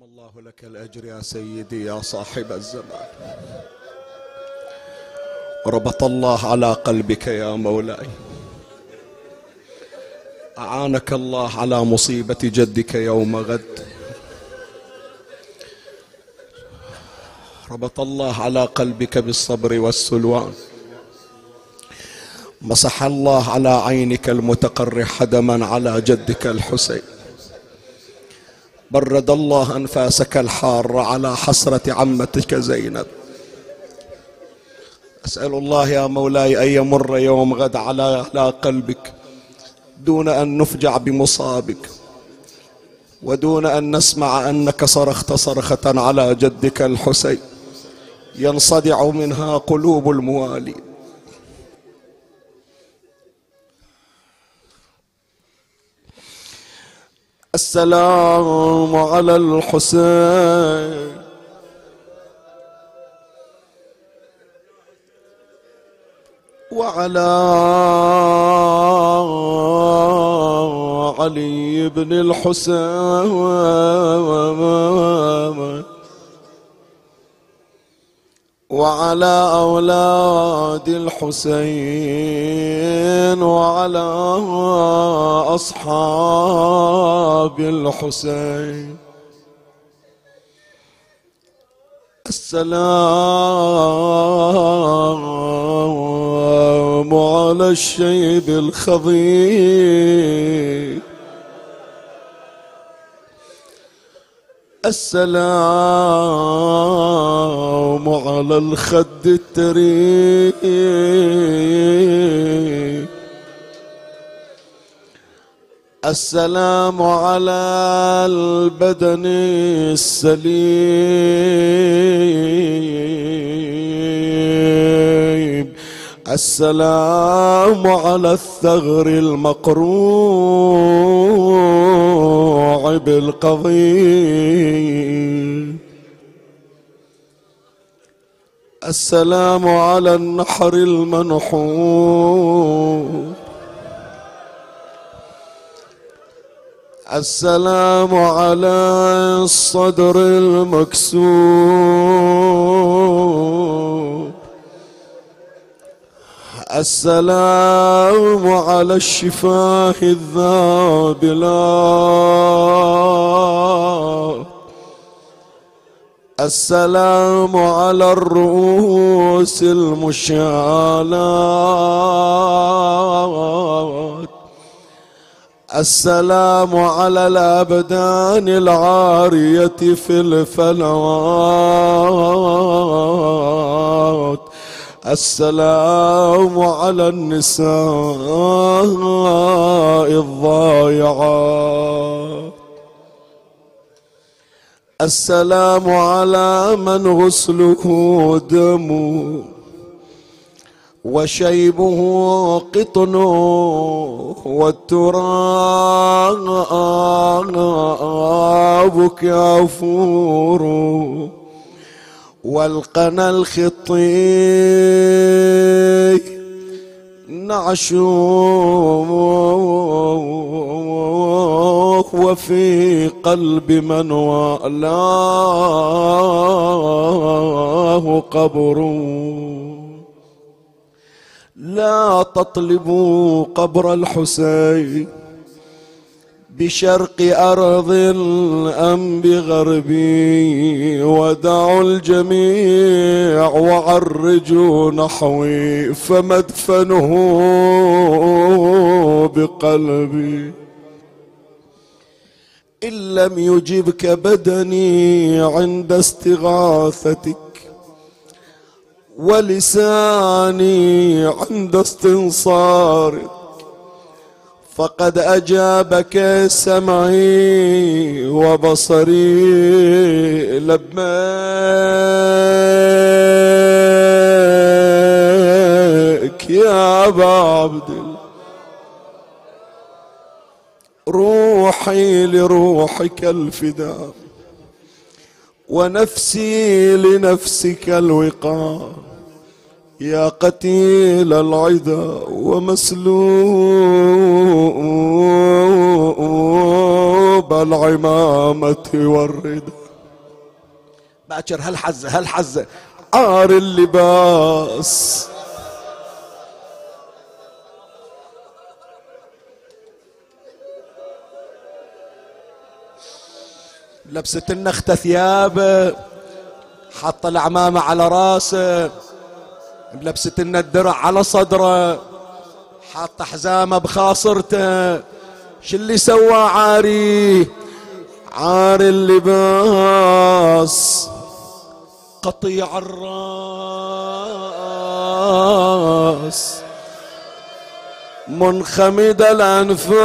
أعظم الله لك الأجر يا سيدي يا صاحب الزمان. ربط الله على قلبك يا مولاي. أعانك الله على مصيبة جدك يوم غد. ربط الله على قلبك بالصبر والسلوان. مسح الله على عينك المتقرح دما على جدك الحسين. برد الله أنفاسك الحاره على حسرة عمتك زينب. أسأل الله يا مولاي أن يمر يوم غد على على قلبك دون أن نفجع بمصابك ودون أن نسمع أنك صرخت صرخة على جدك الحسين. ينصدع منها قلوب الموالين السلام على الحسين. وعلى علي بن الحسين. وعلى أولاد الحسين وعلى أصحاب الحسين. السلام على الشيب الخضير السلام على الخد التريم السلام على البدن السليم. السلام على الثغر المقروع بالقضيب السلام على النحر المنحور السلام على الصدر المكسور السلام على الشفاه الذابلات السلام على الرؤوس المشالات. السلام على الأبدان العارية في الفلوات السلام على النساء الضايعات السلام على من غسله دم وشيبه قطن والتراب كافور. والقنا الخطي نعش وفي قلب من والاه قبر. لا تطلبوا قبر الحسين. بشرق أرض أم بغربي ودعوا الجميع وعرجوا نحوي فمدفنه بقلبي. إن لم يجبك بدني عند استغاثتك ولساني عند استنصارك. فقد أجابك سمعي وبصري لبيك يا أبا عبد روحي لروحك الفداء ونفسي لنفسك الوقار يا قتيل العدا ومسلوب العمامة والردى. باكر هالحزة هالحزة. عار اللباس. لبسة النختة ثيابه حط العمامة على راسه. بلبسة الدرع على صدره. حاط حزامه بخاصرته. شو اللي سوى عاري؟ عار اللباس قطيع الراس. منخمد الأنفاس.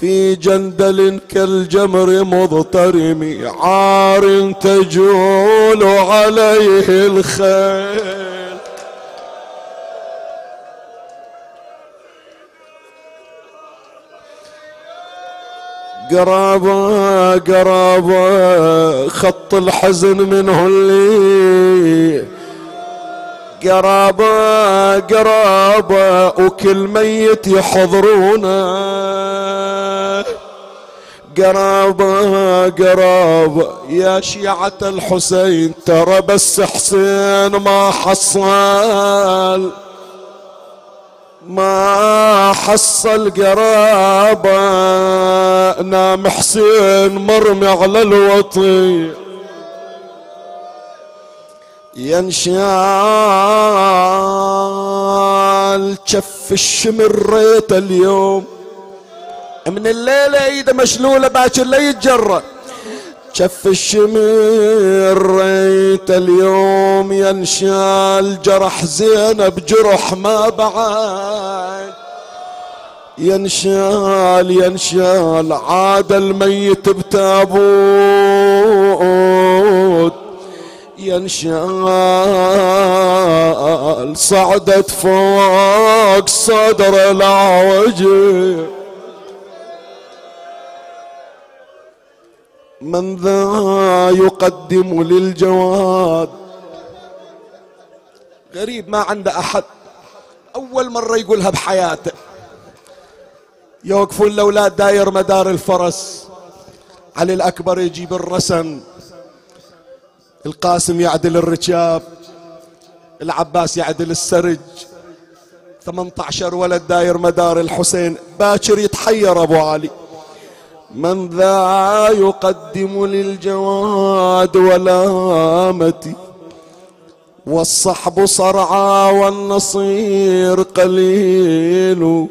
في جندل كالجمر مضطرم عار تجول عليه الخيل. قرابة قرابة خط الحزن منه اللي قرابة قرابة وكل ميت يحضرونه. قرابة قرابة. يا شيعة الحسين ترى بس حسين ما حصل. ما حصل قرابة. نام حسين مرمي على الوطي. ينشال شف الشمر ريت اليوم. من الليلة ايده مشلولة باكر لا يتجرى شف الشمر ريت اليوم ينشال جرح زينب جرح ما بعد. ينشال ينشال عاد الميت بتابوت. ينشال صعدت فوق صدر العوجه من ذا يقدم للجواد. غريب ما عنده أحد. أول مرة يقولها بحياته. يوقفون الأولاد داير مدار الفرس. علي الأكبر يجيب الرسم القاسم يعدل الركاب. العباس يعدل السرج. 18 ولد داير مدار الحسين. باكر يتحير أبو علي. من ذا يقدم للجواد ولامتي والصحب صرعى والنصير قليل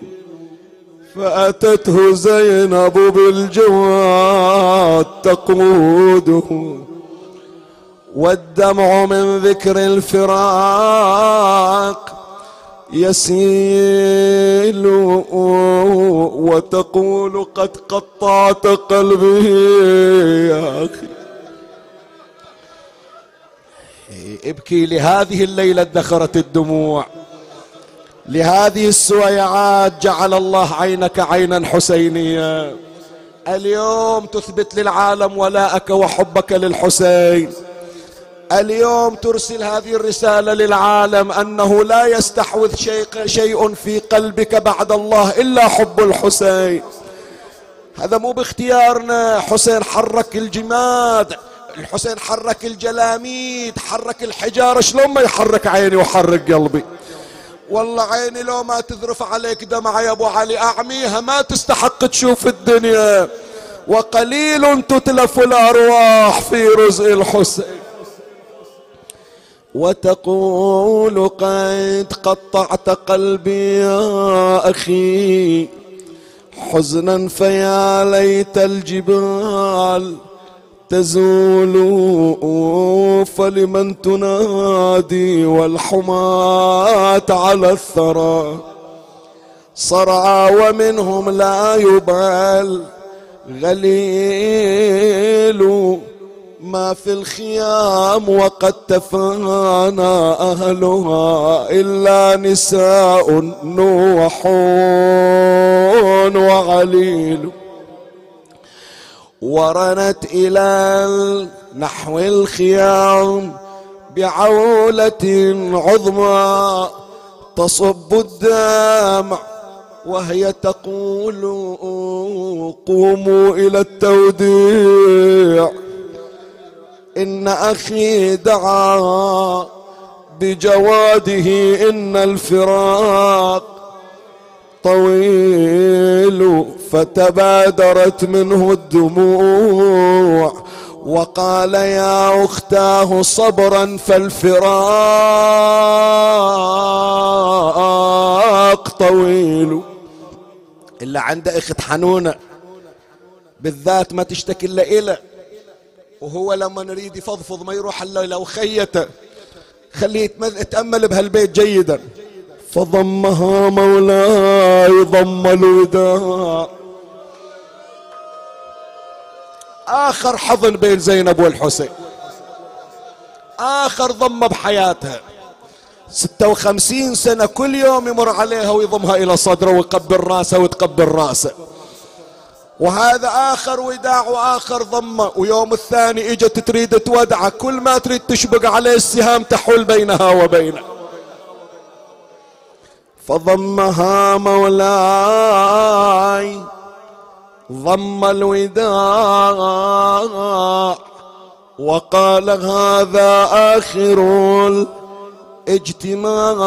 فأتته زينب بالجواد تقوده. والدمع من ذكر الفراق يسيل وتقول قد قطعت قلبي يا أخي. ابكي لهذه الليلة ادخرت الدموع. لهذه السويعات جعل الله عينك عينا حسينية اليوم تثبت للعالم ولاءك وحبك للحسين. اليوم ترسل هذه الرسالة للعالم أنه لا يستحوذ شيء, شيء في قلبك بعد الله إلا حب الحسين. هذا مو باختيارنا. حسين حرك الجماد. الحسين حرك الجلاميد. حرك الحجارة. شلون ما يحرك عيني وحرك قلبي؟ والله عيني لو ما تذرف عليك دمعة يا أبو علي أعميها. ما تستحق تشوف الدنيا. وقليل تتلف الأرواح في رزق الحسين. وتقول قد قطعت قلبي يا أخي حزنا فيا ليت الجبال تزول فلمن تنادي والحماة على الثرى؟ صرعى ومنهم لا يبال غليل ما في الخيام وقد تفانى أهلها إلا نساء نوح وعليل. ورنت إلى نحو الخيام بعولة عظمى تصب الدمع وهي تقول قوموا إلى التوديع. إن أخي دعا بجواده إن الفراق طويل فتبادرت منه الدموع وقال يا أختاه صبرا فالفراق طويل إلا عنده إخت حنونة بالذات ما تشتكي إلا إله وهو لما نريد يفضفض ما يروح إلا لو خيته خليه يتأمل بهالبيت جيدا. فضمها مولاي ضم الوداع. آخر حضن بين زينب والحسين. آخر ضمة بحياتها. ستة وخمسين سنة كل يوم يمر عليها ويضمها إلى صدره ويقبل رأسه وتقبل رأسه. وهذا آخر وداع وآخر ضمة. ويوم الثاني إجت تريد تودعه كل ما تريد تشبق عليه السهام تحول بينها وبينه. فضمها مولاي ضم الوداع. وقال هذا آخر الاجتماع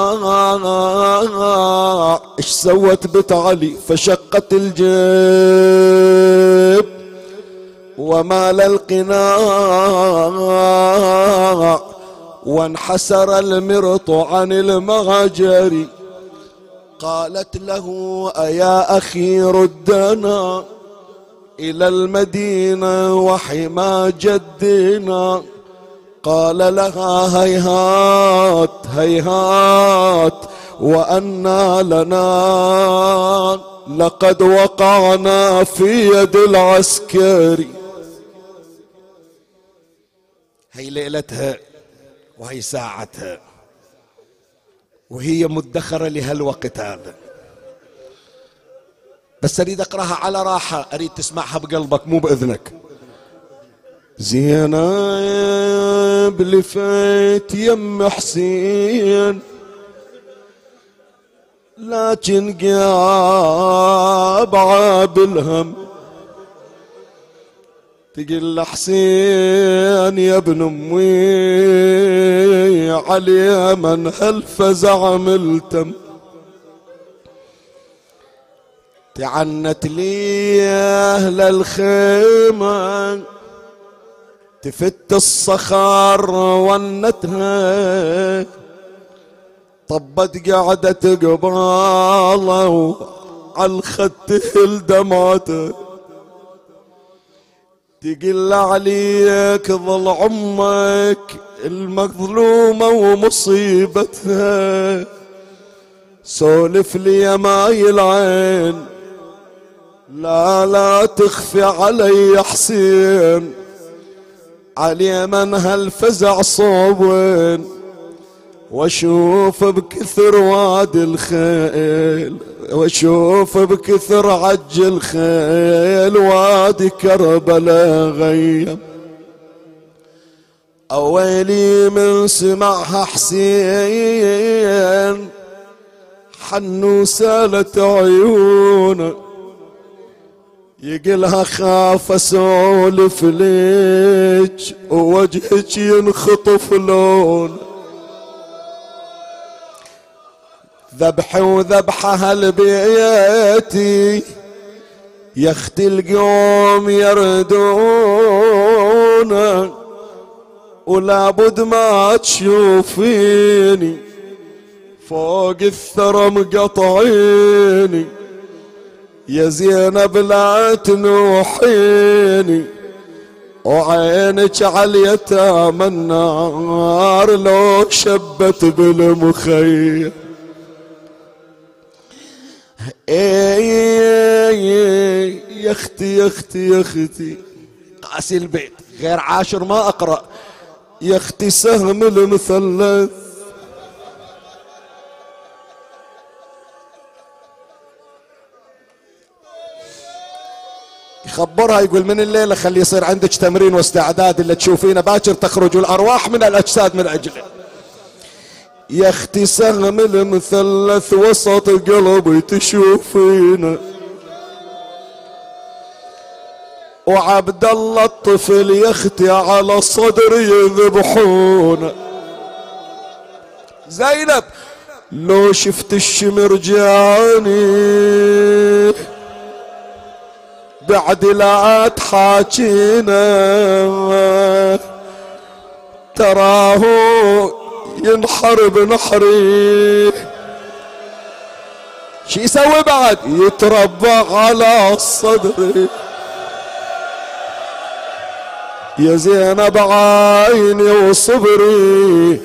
إيش سوت بنت علي فشقت الجيب ومال القناع. وانحسر المرط عن المهجر قالت له أيا أخي ردنا إلى المدينة وحما جدنا. قال لها هيهات هيهات وأنا لنا لقد وقعنا في يد العسكري هي ليلتها وهي ساعتها وهي مدخرة لهالوقت هذا. بس أريد أقرأها على راحة أريد تسمعها بقلبك مو بإذنك. زينب لفيت يم حسين. لكن قاب عاب الهم. تقل حسين يا ابن أمي علي من هالفزع ملتم تعنت لي أهل الخيمة. تفت الصخر ونتها طبت قعدة قباله عالخد الدمعته تقل عليك ظل عمك المظلومة ومصيبتها. سولف لي يا ماي العين لا لا تخفي علي حسين. علي من هالفزع صوبين واشوف بكثر وادي الخيل واشوف بكثر عج الخيل وادي كربلاء غيم. أويلي من سمعها حسين حنو سالت عيونه يقلها خاف أسولف ليك ووجهك ينخطف لون. ذبحي وذبحها لبيتي يختي القوم يردون. ولا بد ما تشوفيني فوق الثرى مقطعيني. يا زينب لا تنوحيني. وعينك على النار لو شبت بالمخيم يا أختي يا أختي يا أختي. قاسي البيت غير عاشر ما أقرأ. يا أختي سهم المثلث. يخبرها يقول من الليلة خلي يصير عندك تمرين واستعداد اللي تشوفينه. باكر تخرج الارواح من الأجساد من أجله. يا أختي سهم المثلث وسط قلبي تشوفينه. وعبد الله الطفل يا أختي على صدري يذبحونه. زينب لو شفت الشمر جاني. بعد لا تحاكينا تراه ينحر بنحري. شي يسوي بعد؟ يتربع على الصدر. يا زينب عيني وصبري.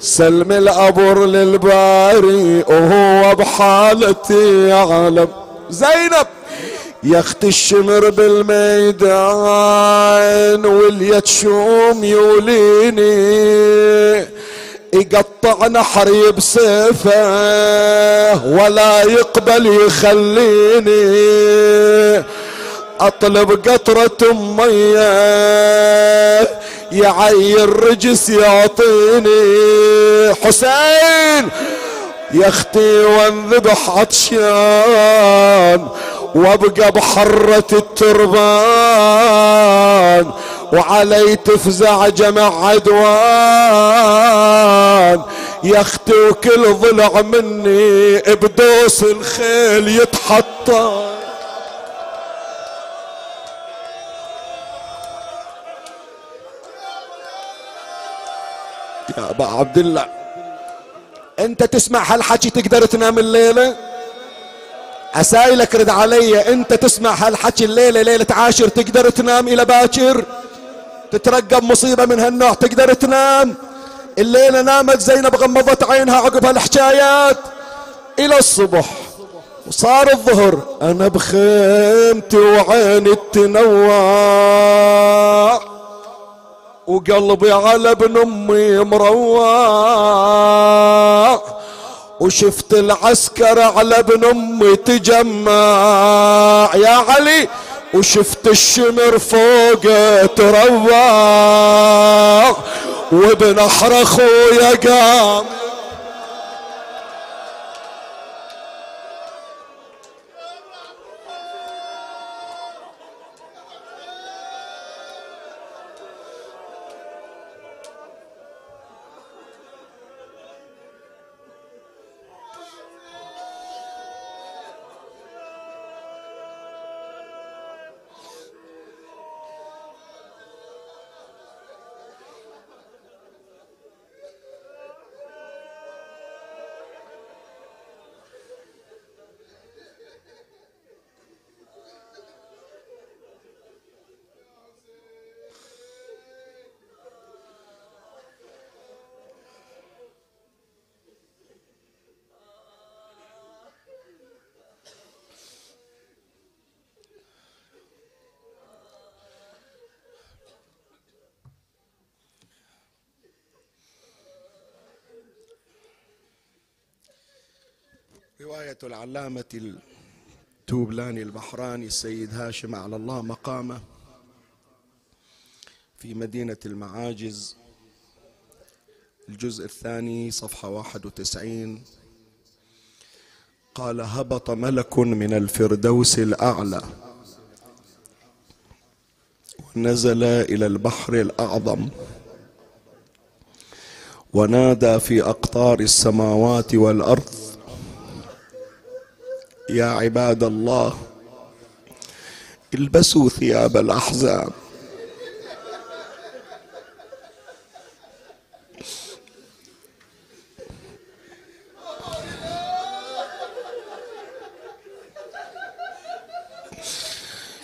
سلم الأبر للباري وهو بحالتي يعلم. زينب! يا اخت الشمر بالميدان واليد شوم يوليني يقطع نحري بسيفه ولا يقبل يخليني. أطلب قطرة مية يعير رجس يعطيني. حسين يا أختي وانذبح عطشان وابقى بحرة التربان وعلي تفزع جمع عدوان. يا أختي وكل ضلع مني بدوس الخيل يتحطم يا أبا عبد الله أنت تسمع هالحكي تقدر تنام الليلة؟ أسايلك رد علي أنت تسمع هالحكي الليلة ليلة عاشر تقدر تنام إلى باكر. تترقب مصيبة من هالنوع تقدر تنام. الليلة نامت زينب غمضت عينها عقب هالحكايات. إلى الصبح وصار الظهر أنا بخيمتي وعيني التنوع وقلبي على ابن أمي مروع. وشفت العسكر على ابن أمي تجمع يا علي وشفت الشمر فوق تروع وبنحر أخويا قام. العلامة التوبلاني البحراني السيد هاشم على الله مقامه في مدينة المعاجز الجزء الثاني صفحة واحد وتسعين. قال هبط ملك من الفردوس الأعلى ونزل إلى البحر الأعظم ونادى في أقطار السماوات والأرض يا عباد الله البسوا ثياب الأحزاب.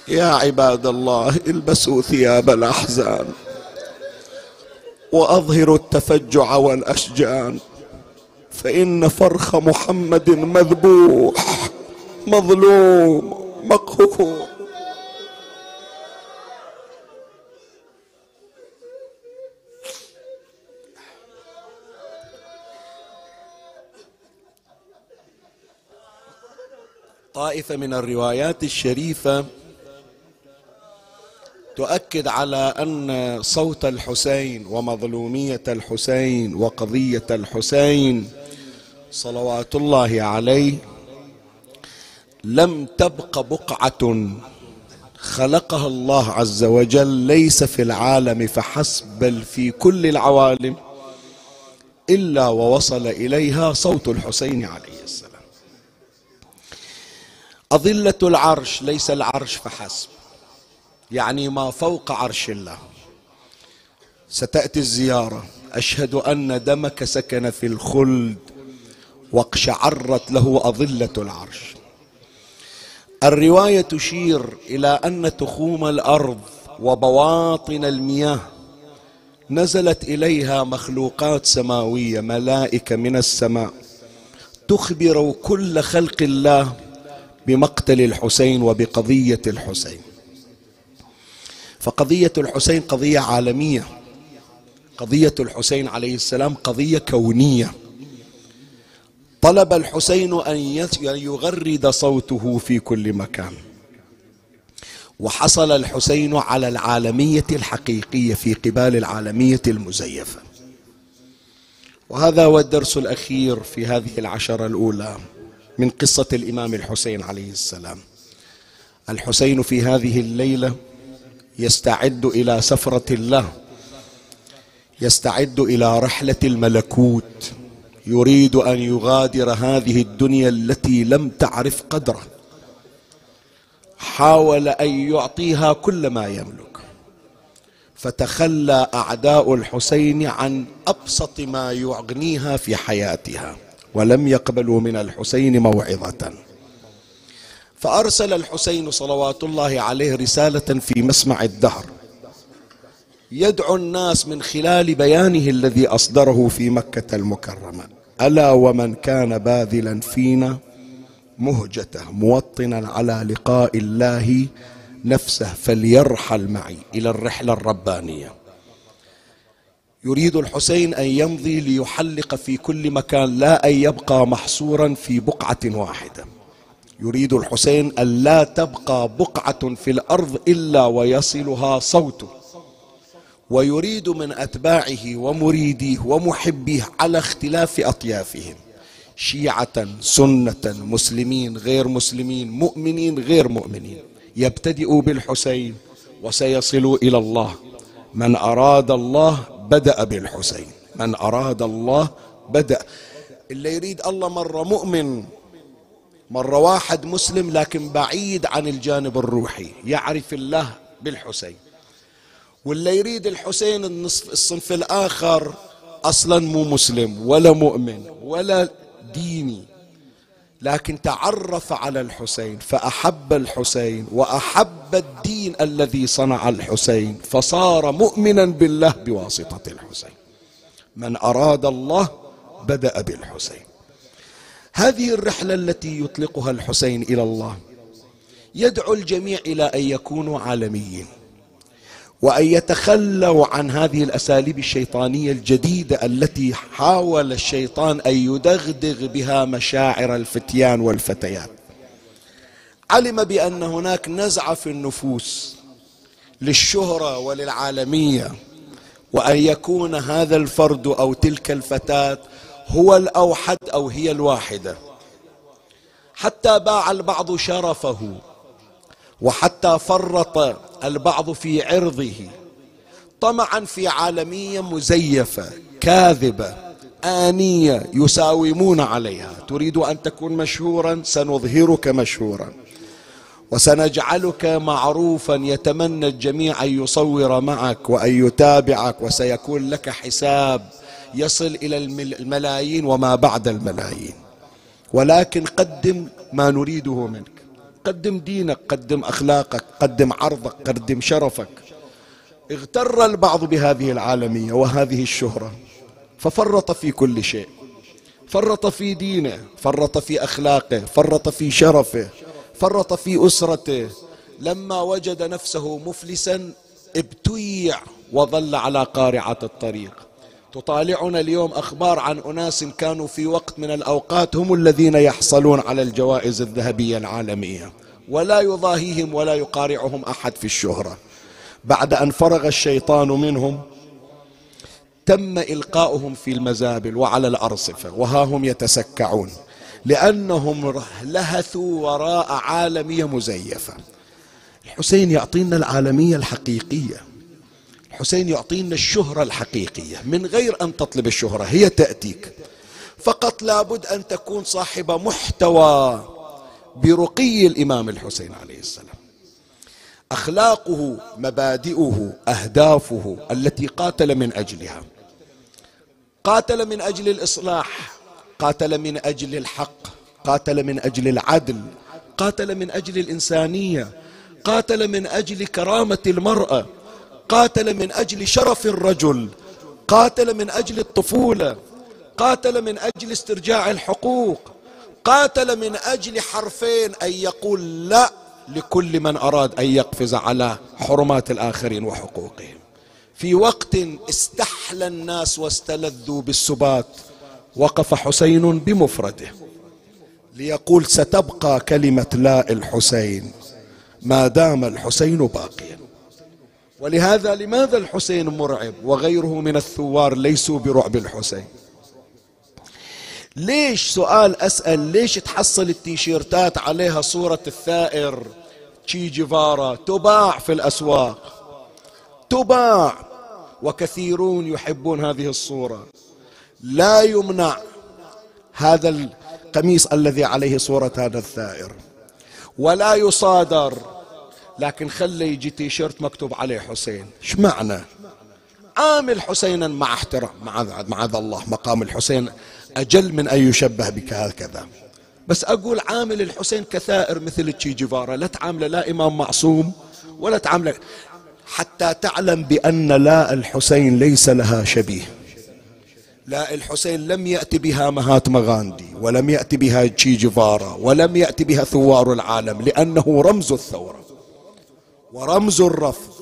يا عباد الله البسوا ثياب الاحزان وأظهروا التفجع والأشجان. فإن فرخ محمد مذبوح. مظلوم مقهور طائفة من الروايات الشريفة تؤكد على أن صوت الحسين ومظلومية الحسين وقضية الحسين صلوات الله عليه لم تبق بقعة خلقها الله عز وجل ليس في العالم فحسب بل في كل العوالم إلا ووصل إليها صوت الحسين عليه السلام. أظلة العرش ليس العرش فحسب يعني ما فوق عرش الله. ستأتي الزيارة أشهد أن دمك سكن في الخلد واقشعرت له أظلة العرش. الرواية تشير إلى أن تخوم الأرض وبواطن المياه نزلت إليها مخلوقات سماوية ملائكة من السماء تخبر كل خلق الله بمقتل الحسين وبقضية الحسين. فقضية الحسين قضية عالمية. قضية الحسين عليه السلام قضية كونية. طلب الحسين أن يغرد صوته في كل مكان. وحصل الحسين على العالمية الحقيقية في قبال العالمية المزيفة. وهذا هو الدرس الأخير في هذه العشرة الأولى من قصة الإمام الحسين عليه السلام. الحسين في هذه الليلة يستعد إلى سفرة الله يستعد إلى رحلة الملكوت. يريد أن يغادر هذه الدنيا التي لم تعرف قدره حاول أن يعطيها كل ما يملك. فتخلى أعداء الحسين عن أبسط ما يغنيها في حياتها ولم يقبلوا من الحسين موعظة. فأرسل الحسين صلوات الله عليه رسالة في مسمع الدهر. يدعو الناس من خلال بيانه الذي أصدره في مكة المكرمة. ألا ومن كان باذلا فينا مهجته موطنا على لقاء الله نفسه فليرحل معي إلى الرحلة الربانية. يريد الحسين أن يمضي ليحلق في كل مكان لا أن يبقى محصورا في بقعة واحدة. يريد الحسين أن لا تبقى بقعة في الأرض إلا ويصلها صوته. ويريد من أتباعه ومريديه ومحبيه على اختلاف أطيافهم. شيعة سنة مسلمين غير مسلمين مؤمنين غير مؤمنين. يبتدئوا بالحسين وسيصلوا إلى الله. من أراد الله بدأ بالحسين. من أراد الله بدأ. اللي يريد الله مرة مؤمن مرة واحد مسلم لكن بعيد عن الجانب الروحي. يعرف الله بالحسين. واللي يريد الحسين النصف الصنف الآخر أصلا مو مسلم ولا مؤمن ولا ديني. لكن تعرف على الحسين فأحب الحسين وأحب الدين الذي صنع الحسين فصار مؤمنا بالله بواسطة الحسين. من أراد الله بدأ بالحسين. هذه الرحلة التي يطلقها الحسين إلى الله يدعو الجميع إلى أن يكونوا عالميين. وأن يتخلوا عن هذه الأساليب الشيطانية الجديدة التي حاول الشيطان أن يدغدغ بها مشاعر الفتيان والفتيات. علم بأن هناك نزعه في النفوس للشهرة وللعالمية وأن يكون هذا الفرد أو تلك الفتاة هو الأوحد أو هي الواحدة. حتى باع البعض شرفه. وحتى فرط البعض في عرضه طمعا في عالمية مزيفة كاذبة آنية يساومون عليها. تريد أن تكون مشهورا؟ سنظهرك مشهورا. وسنجعلك معروفا يتمنى الجميع أن يصور معك وأن يتابعك وسيكون لك حساب يصل إلى الملايين وما بعد الملايين. ولكن قدم ما نريده منك. قدم دينك قدم أخلاقك قدم عرضك قدم شرفك. اغتر البعض بهذه العالمية وهذه الشهرة ففرط في كل شيء. فرط في دينه فرط في أخلاقه فرط في شرفه فرط في أسرته. لما وجد نفسه مفلسا ابتيع وظل على قارعة الطريق. تطالعنا اليوم أخبار عن أناس كانوا في وقت من الأوقات هم الذين يحصلون على الجوائز الذهبية العالمية ولا يضاهيهم ولا يقارعهم أحد في الشهرة. بعد أن فرغ الشيطان منهم تم إلقاؤهم في المزابل وعلى الأرصفة وها هم يتسكعون لأنهم لهثوا وراء عالمية مزيفة. الحسين يعطينا العالمية الحقيقية. الحسين يعطينا الشهرة الحقيقية. من غير أن تطلب الشهرة هي تأتيك. فقط لابد أن تكون صاحب محتوى برقي الإمام الحسين عليه السلام. أخلاقه مبادئه أهدافه التي قاتل من أجلها. قاتل من أجل الإصلاح قاتل من أجل الحق قاتل من أجل العدل قاتل من أجل الإنسانية قاتل من أجل كرامة المرأة. قاتل من أجل شرف الرجل قاتل من أجل الطفولة قاتل من أجل استرجاع الحقوق قاتل من أجل حرفين أن يقول لا لكل من أراد أن يقفز على حرمات الآخرين وحقوقهم. في وقت استحلى الناس واستلذوا بالسبات وقف حسين بمفرده ليقول ستبقى كلمة لا الحسين ما دام الحسين باقيا. ولهذا لماذا الحسين مرعب وغيره من الثوار ليسوا برعب الحسين؟ ليش سؤال أسأل؟ ليش تحصل التيشيرتات عليها صورة الثائر؟ تشي جيفارا تباع في الأسواق. تباع. وكثيرون يحبون هذه الصورة. لا يمنع هذا القميص الذي عليه صورة هذا الثائر. ولا يصادر. لكن خلي يجي تيشيرت مكتوب عليه حسين. إيش معنى؟ عامل حسينا مع احترام معاذ الله مقام الحسين أجل من أن يشبه بك هكذا. بس أقول عامل الحسين كثائر مثل تشي جيفارا. لا تعامله لا إمام معصوم ولا تعامله حتى تعلم بأن لا الحسين ليس لها شبيه. لا الحسين لم يأتي بها مهاتما غاندي ولم يأتي بها تشي جيفارا ولم يأتي بها ثوار العالم لأنه رمز الثورة. ورمز الرفض.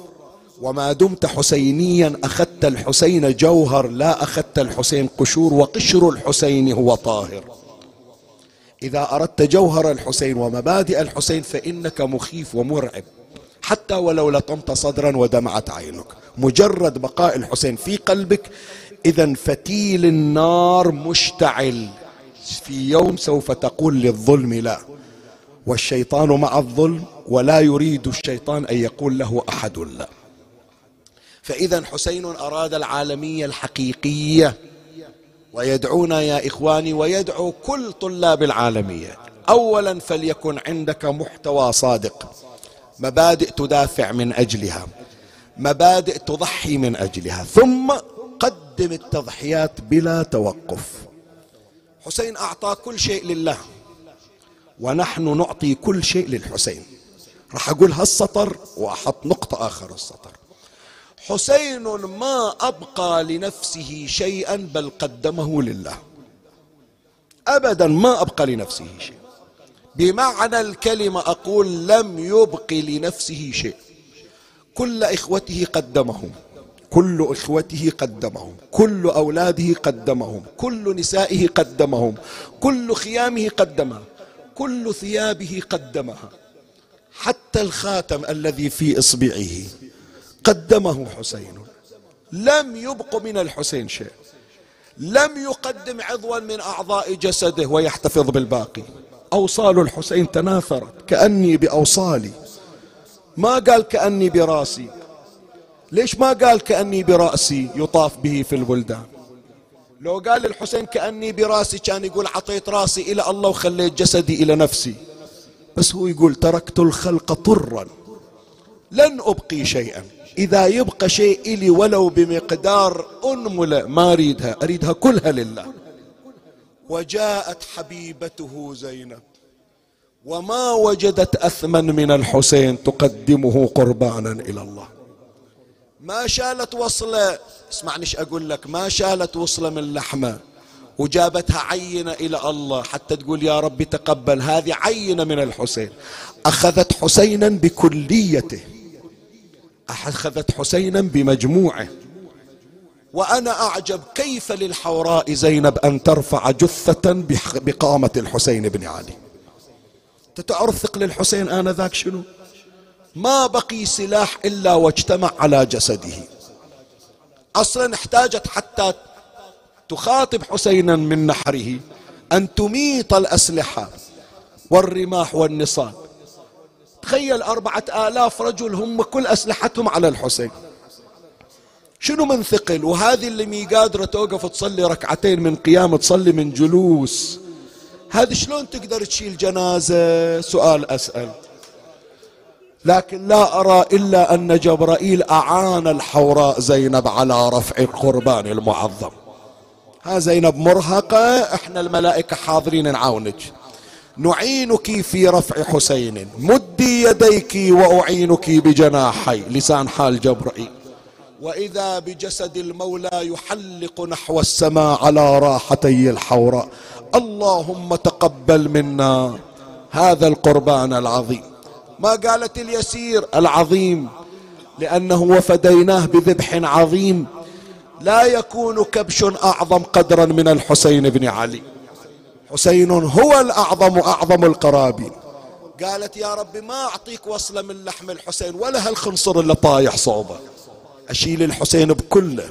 وما دمت حسينيا أخذت الحسين جوهر لا أخذت الحسين قشور وقشر الحسين هو طاهر. إذا أردت جوهر الحسين ومبادئ الحسين فإنك مخيف ومرعب. حتى ولو لطمت صدرا ودمعت عينك. مجرد بقاء الحسين في قلبك إذا فتيل النار مشتعل. في يوم سوف تقول للظلم لا. والشيطان مع الظلم ولا يريد الشيطان أن يقول له أحد لا. فإذا حسين أراد العالمية الحقيقية ويدعونا يا إخواني ويدعو كل طلاب العالمية. أولا فليكن عندك محتوى صادق. مبادئ تدافع من أجلها. مبادئ تضحي من أجلها. ثم قدم التضحيات بلا توقف. حسين أعطى كل شيء لله. ونحن نعطي كل شيء للحسين. راح أقول هالسطر وأحط نقطة آخر السطر. حسين ما أبقى لنفسه شيئا بل قدمه لله. ابدا ما أبقى لنفسه شيء. بمعنى الكلمة أقول لم يبق لنفسه شيء. كل إخوته قدمهم. كل إخوته قدمهم. كل أولاده قدمهم. كل نسائه قدمهم. كل خيامه قدمها كل ثيابه قدمها حتى الخاتم الذي في إصبعه قدمه حسين. لم يبق من الحسين شيء. لم يقدم عضوا من أعضاء جسده ويحتفظ بالباقي. أوصال الحسين تناثرت كأني بأوصالي. ما قال كأني براسي. ليش ما قال كأني برأسي يطاف به في البلدان؟ لو قال الحسين كأني براسي كان يقول عطيت راسي إلى الله وخليت جسدي إلى نفسي. بس هو يقول تركت الخلق طرا. لن أبقي شيئا. إذا يبقى شيء إلي ولو بمقدار أنملة ما أريدها. أريدها كلها لله. وجاءت حبيبته زينب. وما وجدت أثمن من الحسين تقدمه قربانا إلى الله. ما شالت وصلة. اسمعني إيش أقول لك. ما شالت وصلة من لحمة وجابتها عينة إلى الله حتى تقول يا رب تقبل. هذه عينة من الحسين. أخذت حسينا بكليته. أخذت حسينا بمجموعه. وأنا أعجب كيف للحوراء زينب أن ترفع جثة بقامة الحسين بن علي. أنت تعرف ثقل الحسين آنذاك شنو؟ ما بقي سلاح إلا واجتمع على جسده. أصلا احتاجت حتى تخاطب حسينا من نحره أن تميط الأسلحة والرماح والنصال تخيل أربعة آلاف رجل هم كل أسلحتهم على الحسين. شنو من ثقل؟ وهذه اللي مي قادرة توقف تصلي ركعتين من قيام تصلي من جلوس. هذه شلون تقدر تشيل جنازة؟ سؤال أسأل. لكن لا أرى إلا أن جبرائيل أعان الحوراء زينب على رفع القربان المعظم. ها زينب مرهقة إحنا الملائكة حاضرين نعاونك. نعينك في رفع حسين. مدي يديك وأعينك بجناحي لسان حال جبرائيل. وإذا بجسد المولى يحلق نحو السماء على راحتي الحوراء. اللهم تقبل منا هذا القربان العظيم. ما قالت اليسير العظيم؟ لأنه وفديناه بذبح عظيم. لا يكون كبش أعظم قدرا من الحسين بن علي. حسين هو الأعظم أعظم القرابين. قالت يا رب ما أعطيك وصلة من لحم الحسين ولا هالخنصر اللي طايح صوبة. أشيل الحسين بكله.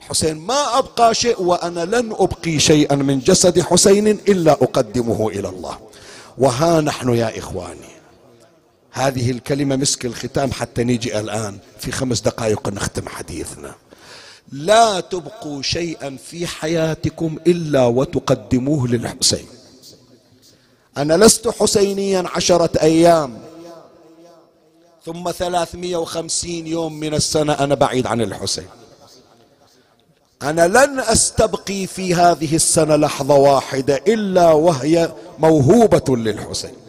حسين ما أبقى شيء وأنا لن أبقي شيئا من جسد حسين إلا أقدمه إلى الله. وها نحن يا إخواني. هذه الكلمة مسك الختام حتى نيجي الآن. في خمس دقائق نختم حديثنا. لا تبقوا شيئا في حياتكم إلا وتقدموه للحسين. أنا لست حسينيا عشرة أيام. ثم ثلاثمية وخمسين يوم من السنة أنا بعيد عن الحسين. أنا لن أستبقي في هذه السنة لحظة واحدة إلا وهي موهوبة للحسين.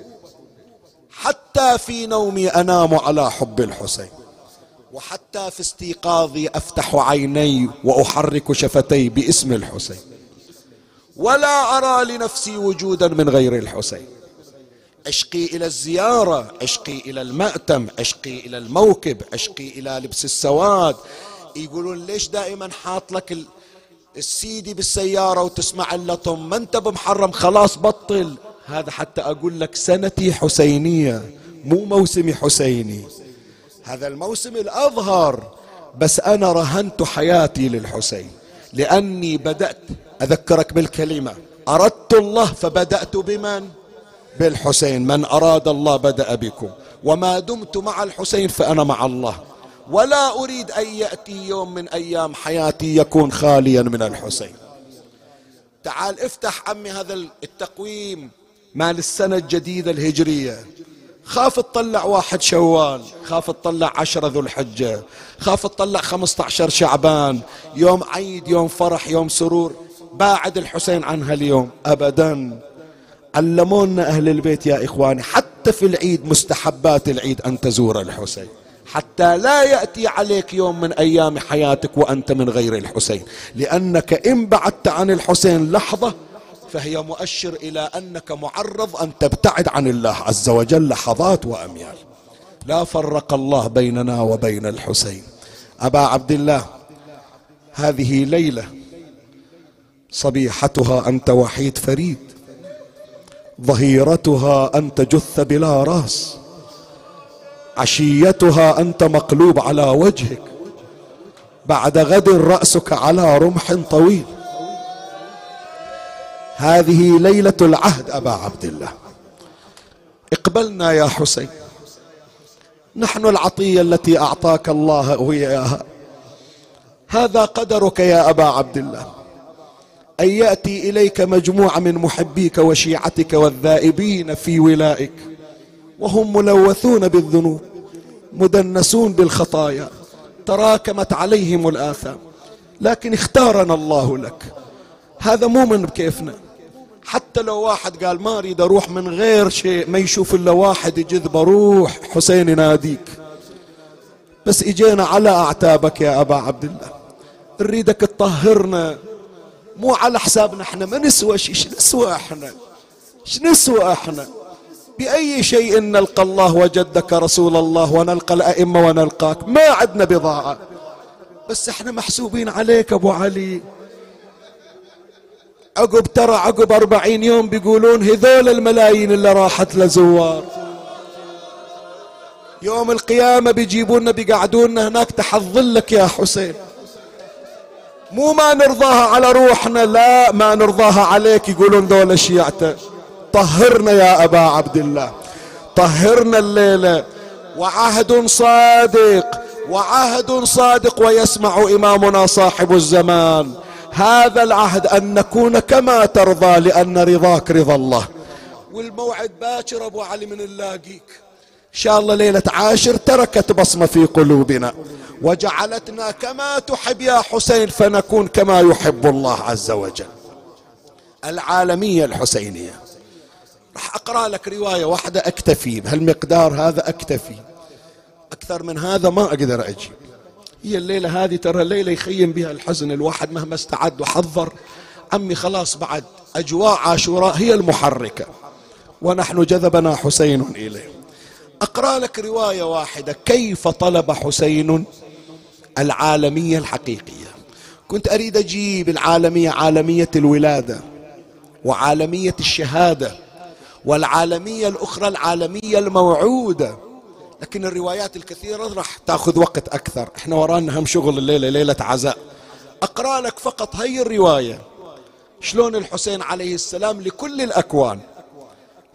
حتى في نومي أنام على حب الحسين. وحتى في استيقاظي أفتح عيني وأحرك شفتي باسم الحسين. ولا أرى لنفسي وجودا من غير الحسين. اشقي إلى الزيارة اشقي إلى المأتم اشقي إلى الموكب اشقي إلى لبس السواد. يقولون ليش دائما حاط لك السيدي بالسيارة وتسمع اللطم ما أنت بمحرم خلاص بطل. هذا حتى أقول لك سنتي حسينية مو موسمي حسيني. هذا الموسم الأظهر بس أنا رهنت حياتي للحسين. لأني بدأت أذكرك بالكلمة أردت الله فبدأت بمن؟ بالحسين. من أراد الله بدأ بكم. وما دمت مع الحسين فأنا مع الله. ولا أريد أن يأتي يوم من أيام حياتي يكون خاليا من الحسين. تعال افتح عمي هذا التقويم. مال السنة الجديدة الهجرية. خاف تطلع واحد شوال خاف تطلع عشرة ذو الحجة خاف تطلع خمسة عشر شعبان. يوم عيد يوم فرح يوم سرور باعد الحسين عنها اليوم. أبدا. علمونا أهل البيت يا إخواني حتى في العيد مستحبات العيد أن تزور الحسين. حتى لا يأتي عليك يوم من أيام حياتك وأنت من غير الحسين. لأنك إن بعدت عن الحسين لحظة فهي مؤشر إلى أنك معرض أن تبتعد عن الله عز وجل لحظات وأميال. لا فرق الله بيننا وبين الحسين. أبا عبد الله هذه ليلة صبيحتها أنت وحيد فريد. ظهيرتها أنت جث بلا رأس. عشيتها أنت مقلوب على وجهك. بعد غد رأسك على رمح طويل. هذه ليلة العهد أبا عبد الله. اقبلنا يا حسين. نحن العطية التي أعطاك الله إياها هذا قدرك يا أبا عبد الله أن يأتي إليك مجموعة من محبيك وشيعتك والذائبين في ولائك وهم ملوثون بالذنوب مدنسون بالخطايا تراكمت عليهم الآثام. لكن اختارنا الله لك. هذا مو من بكيفنا حتى لو واحد قال ما أريد أروح من غير شيء ما يشوف إلا واحد يجذب روح حسين يناديك بس إجينا على أعتابك يا أبا عبد الله. نريدك تطهرنا. مو على حسابنا إحنا ما نسوى شيء. إيش نسوى إحنا؟ إيش نسوى إحنا؟ بأي شيء نلقى الله وجدك رسول الله ونلقى الأئمة ونلقاك ما عندنا بضاعة. بس إحنا محسوبين عليك أبو علي. عقب ترى عقب أربعين يوم بيقولون هذول الملايين اللي راحت لزوار. يوم القيامة بيجيبونا بيقعدونا هناك تحظلك يا حسين. مو ما نرضاها على روحنا لا ما نرضاها عليك يقولون دول شيعته طهرنا يا أبا عبد الله. طهرنا الليلة. وعهد صادق وعهد صادق ويسمع إمامنا صاحب الزمان. هذا العهد أن نكون كما ترضى لأن رضاك رضا الله. والموعد باكر أبو علي من اللاقيك. إن شاء الله ليلة عاشر تركت بصمة في قلوبنا. وجعلتنا كما تحب يا حسين فنكون كما يحب الله عز وجل. العالمية الحسينية. راح أقرأ لك رواية واحدة أكتفي بهالمقدار هذا أكتفي. أكثر من هذا ما أقدر أجيب. هي الليلة هذه ترى ليلة يخيم بها الحزن الواحد مهما استعد وحضر عمي خلاص بعد أجواء عاشوراء هي المحركة. ونحن جذبنا حسين إليه. أقرأ لك رواية واحدة. كيف طلب حسين العالمية الحقيقية؟ كنت أريد أجيب العالمية عالمية الولادة وعالمية الشهادة والعالمية الأخرى العالمية الموعودة. لكن الروايات الكثيرة راح تأخذ وقت أكثر. إحنا ورانا هم شغل الليلة ليلة عزاء. أقرأ لك فقط هي الرواية. شلون الحسين عليه السلام لكل الأكوان؟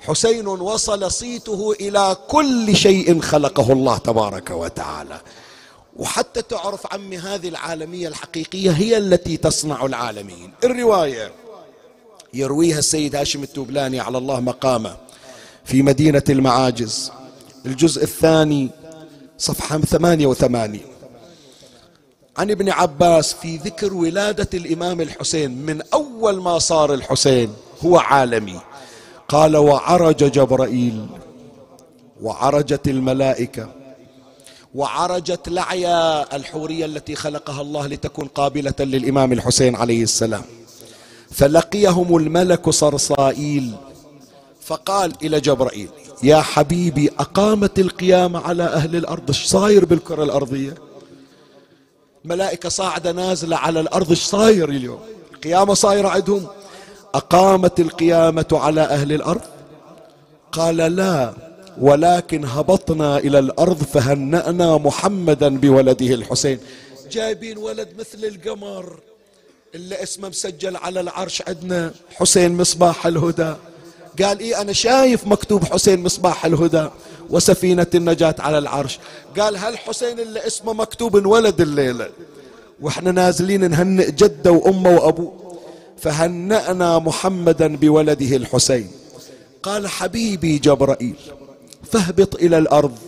حسين وصل صيته إلى كل شيء خلقه الله تبارك وتعالى. وحتى تعرف عمي هذه العالمية الحقيقية هي التي تصنع العالمين. الرواية يرويها السيد هاشم التوبلاني على الله مقامه في مدينة المعاجز. الجزء الثاني صفحة 88 عن ابن عباس في ذكر ولادة الإمام الحسين من أول ما صار الحسين هو عالمي. قال وعرج جبرائيل وعرجت الملائكة وعرجت لعيا الحورية التي خلقها الله لتكون قابلة للإمام الحسين عليه السلام. فلقيهم الملك صرصائيل فقال إلى جبرائيل يا حبيبي أقامت القيامة على أهل الأرض. إيش صاير بالكرة الأرضية؟ ملائكة صاعدة نازلة على الأرض. إيش صاير اليوم؟ القيامة صايرة عندهم. أقامت القيامة على أهل الأرض. قال لا ولكن هبطنا إلى الأرض فهنأنا محمدا بولده الحسين. جايبين ولد مثل القمر اللي اسمه مسجل على العرش عندنا. حسين مصباح الهدى. قال إيه أنا شايف مكتوب حسين مصباح الهدى وسفينة النجاة على العرش. قال هل حسين اللي اسمه مكتوب انولد الليلة؟ وإحنا نازلين نهنئ جده وأمه وأبوه. فهنأنا محمدا بولده الحسين. قال حبيبي جبرائيل فاهبط إلى الأرض.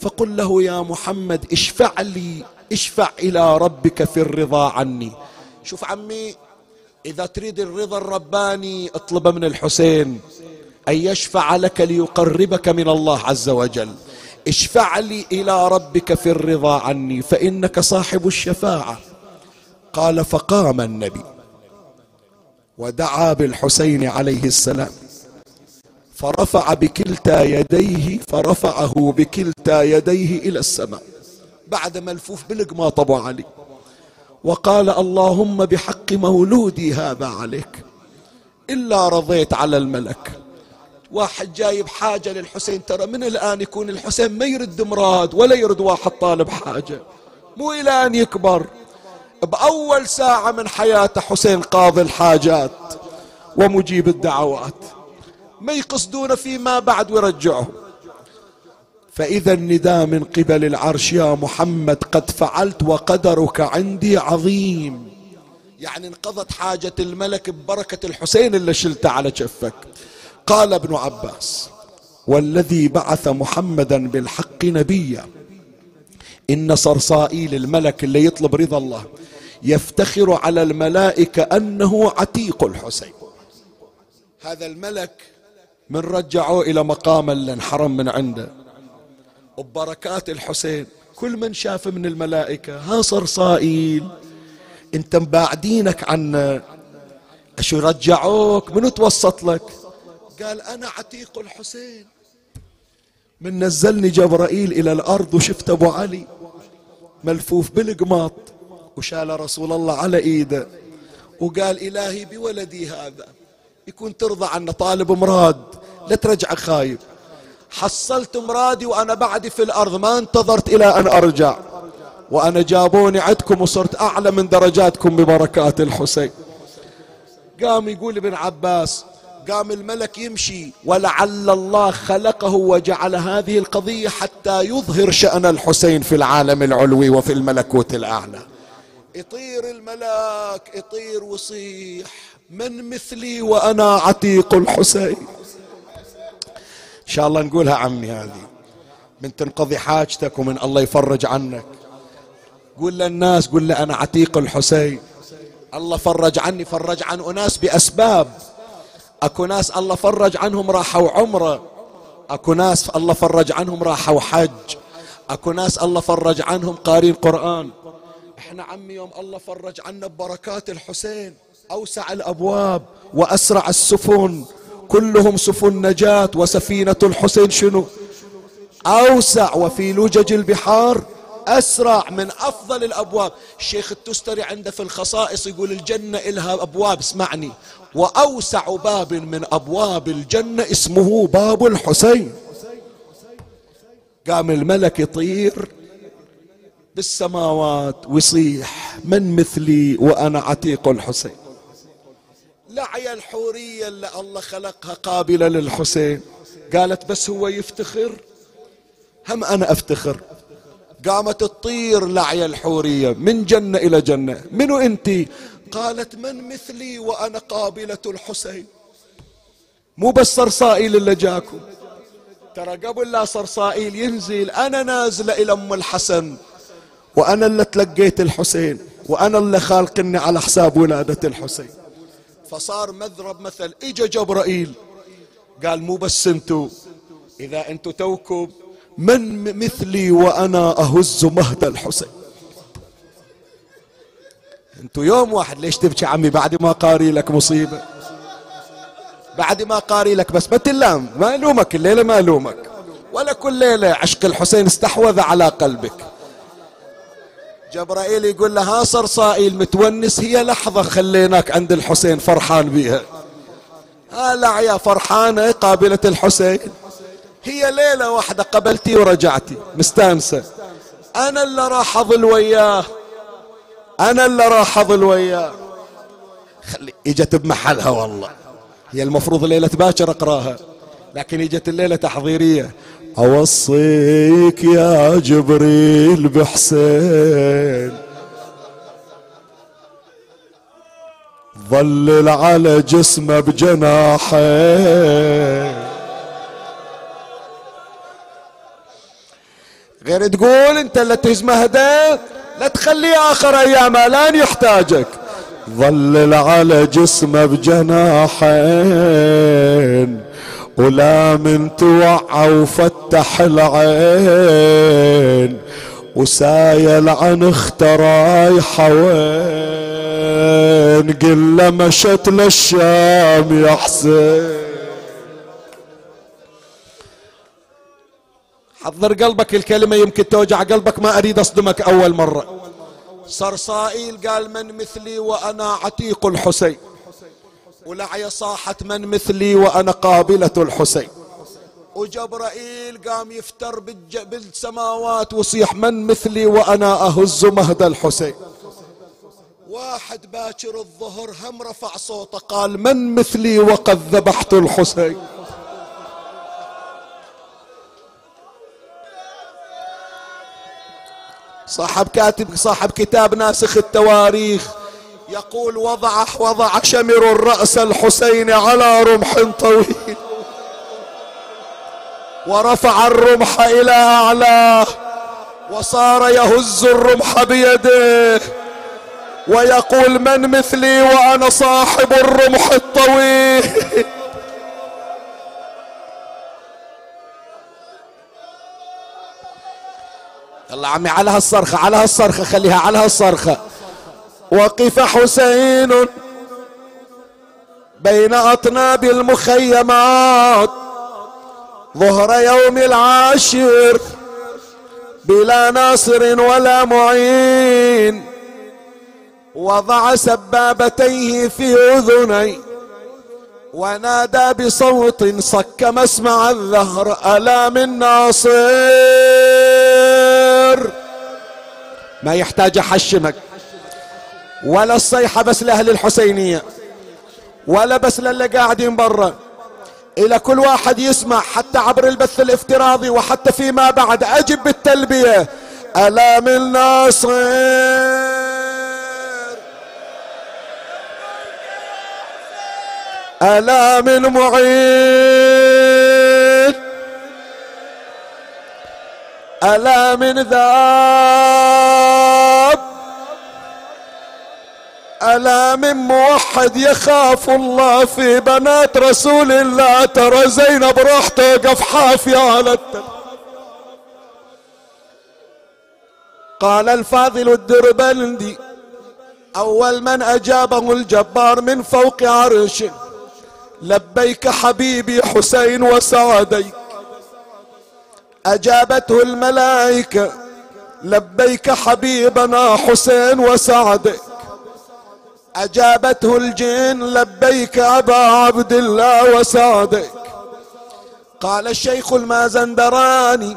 فقل له يا محمد اشفع لي اشفع إلى ربك في الرضا عني. شوف عمي إذا تريد الرضا الرباني اطلب من الحسين أن يشفع لك ليقربك من الله عز وجل. اشفع لي إلى ربك في الرضا عني فإنك صاحب الشفاعة. قال فقام النبي ودعا بالحسين عليه السلام فرفع بكلتا يديه فرفعه بكلتا يديه إلى السماء. بعد ملفوف بالقماط ابو علي. وقال اللهم بحق مولودي هذا عليك. إلا رضيت على الملك. واحد جايب حاجة للحسين ترى من الآن يكون الحسين ما يرد مراد ولا يرد واحد طالب حاجة. مو إلى أن يكبر. بأول ساعة من حياته حسين قاضي الحاجات ومجيب الدعوات. ما يقصدون فيما بعد ويرجعه. فإذا النداء من قبل العرش يا محمد قد فعلت وقدرك عندي عظيم. يعني انقضت حاجة الملك ببركة الحسين اللي شلته على كفك قال ابن عباس والذي بعث محمدا بالحق نبيا. إن صرصائيل الملك اللي يطلب رضا الله يفتخر على الملائكة أنه عتيق الحسين. هذا الملك من رجعوه إلى مقام اللي انحرم من عنده. وببركات الحسين. كل من شاف من الملائكة ها صرصائيل انت مباعدينك عنا. أشو رجعوك؟ من توسط لك؟ قال أنا عتيق الحسين. من نزلني جبرائيل إلى الأرض وشفت أبو علي. ملفوف بالقماط. وشال رسول الله على إيده. وقال إلهي بولدي هذا. يكون ترضى عنه طالب مراد. لا ترجع خايب. حصلت مرادي وأنا بعدي في الأرض ما انتظرت إلى أن أرجع. وأنا جابوني عندكم وصرت أعلى من درجاتكم ببركات الحسين. قام يقول ابن عباس قام الملك يمشي ولعل الله خلقه وجعل هذه القضية حتى يظهر شأن الحسين في العالم العلوي وفي الملكوت الأعلى. يطير الملاك يطير ويصيح من مثلي وأنا عتيق الحسين. إن شاء الله نقولها عمي هذه. من تنقضي حاجتك ومن الله يفرج عنك. قول للناس قول له أنا عتيق الحسين. الله فرج عني فرج عن أناس بأسباب. أكو ناس الله فرج عنهم راحوا عمرة. أكو ناس الله فرج عنهم راحوا حج. أكو ناس الله فرج عنهم قارين قرآن. إحنا عمي يوم الله فرج عنا ببركات الحسين. أوسع الأبواب وأسرع السفن. كلهم سفن نجاة وسفينة الحسين شنو؟ أوسع وفي لجج البحار أسرع من أفضل الأبواب. الشيخ التستري عنده في الخصائص يقول الجنة إلها أبواب اسمعني. وأوسع باب من أبواب الجنة اسمه باب الحسين. قام الملك يطير بالسماوات ويصيح من مثلي وأنا عتيق الحسين. لعي الحورية اللي الله خلقها قابلة للحسين. قالت بس هو يفتخر؟ هم أنا أفتخر. قامت تطير لعي الحورية من جنة إلى جنة. منو أنت؟ قالت من مثلي وأنا قابلة الحسين. مو بس صرصائيل اللي جاكم. ترى قبل لا صرصائيل ينزل أنا نازلة إلى أم الحسن. وأنا اللي تلقيت الحسين. وأنا اللي خالقني على حساب ولادة الحسين. فصار مذرب مثل إجا جبرائيل. قال مو بس انتو إذا انتو توكب من مثلي وأنا أهز مهد الحسين. انتو يوم واحد ليش تبكي عمي؟ بعد ما قاري لك مصيبة. بعد ما قاري لك بس ما تلام ما ألومك الليلة ما ألومك ولا كل ليلة عشق الحسين استحوذ على قلبك. جبرائيل يقول له ها صرصائيل متونس هي لحظة خليناك عند الحسين فرحان بيها. ها لعيا فرحانة قابلة الحسين. هي ليلة واحدة قبلتي ورجعتي مستانسة. أنا اللي راح أظل وياه. أنا اللي راح أظل وياه. خلي إجت بمحلها والله. هي المفروض ليلة باكر أقراها لكن إجت الليلة تحضيرية. أوصيك يا جبريل بحسين. ظلل على جسمه بجناحين. غير تقول انت اللي تهز مهدك لا تخليه آخر ايامه لأن يحتاجك. ظلل على جسمه بجناحين. ولا من توعى وفتح العين وسايل عن اخته رايحة وين قل مشت للشام يا حسين. حضر قلبك الكلمة يمكن توجع قلبك ما أريد أصدمك أول مرة. صرصائيل قال من مثلي وأنا عتيق الحسين. ولعي صاحت من مثلي وأنا قابلة الحسين. وجبرائيل قام يفتر بالسماوات وصيح من مثلي وأنا أهز مهد الحسين. واحد باكر الظهر هم رفع صوته قال من مثلي وقد ذبحت الحسين. صاحب كاتب صاحب كتاب ناسخ التواريخ يقول وضع وضع شمر الرأس الحسين على رمح طويل. ورفع الرمح إلى أعلاه وصار يهز الرمح بيده. ويقول من مثلي وأنا صاحب الرمح الطويل. يلا عمي على هالصرخة على هالصرخة خليها على هالصرخة. وقف حسين بين أطناب المخيمات ظهر يوم العاشر بلا ناصر ولا معين وضع سبابتيه في أذني ونادى بصوت صك مسمع الظهر ألا من ناصر؟ ما يحتاج أحشمك. ولا الصيحة بس لأهل الحسينية ولا بس للي قاعدين برا. إلى كل واحد يسمع حتى عبر البث الافتراضي وحتى فيما بعد. أجب بالتلبية. ألا من ناصر؟ ألا من معين؟ ألا من ذاب؟ ألا من موحد يخاف الله في بنات رسول الله. ترى زينب راح توقف حافية على التل قال الفاضل الدربلندي أول من أجابه الجبار من فوق عرشه لبيك حبيبي حسين وسعديك. أجابته الملائكة لبيك حبيبنا حسين وسعدك أجابته الجن لبيك أبا عبد الله وسعدك قال الشيخ المازندراني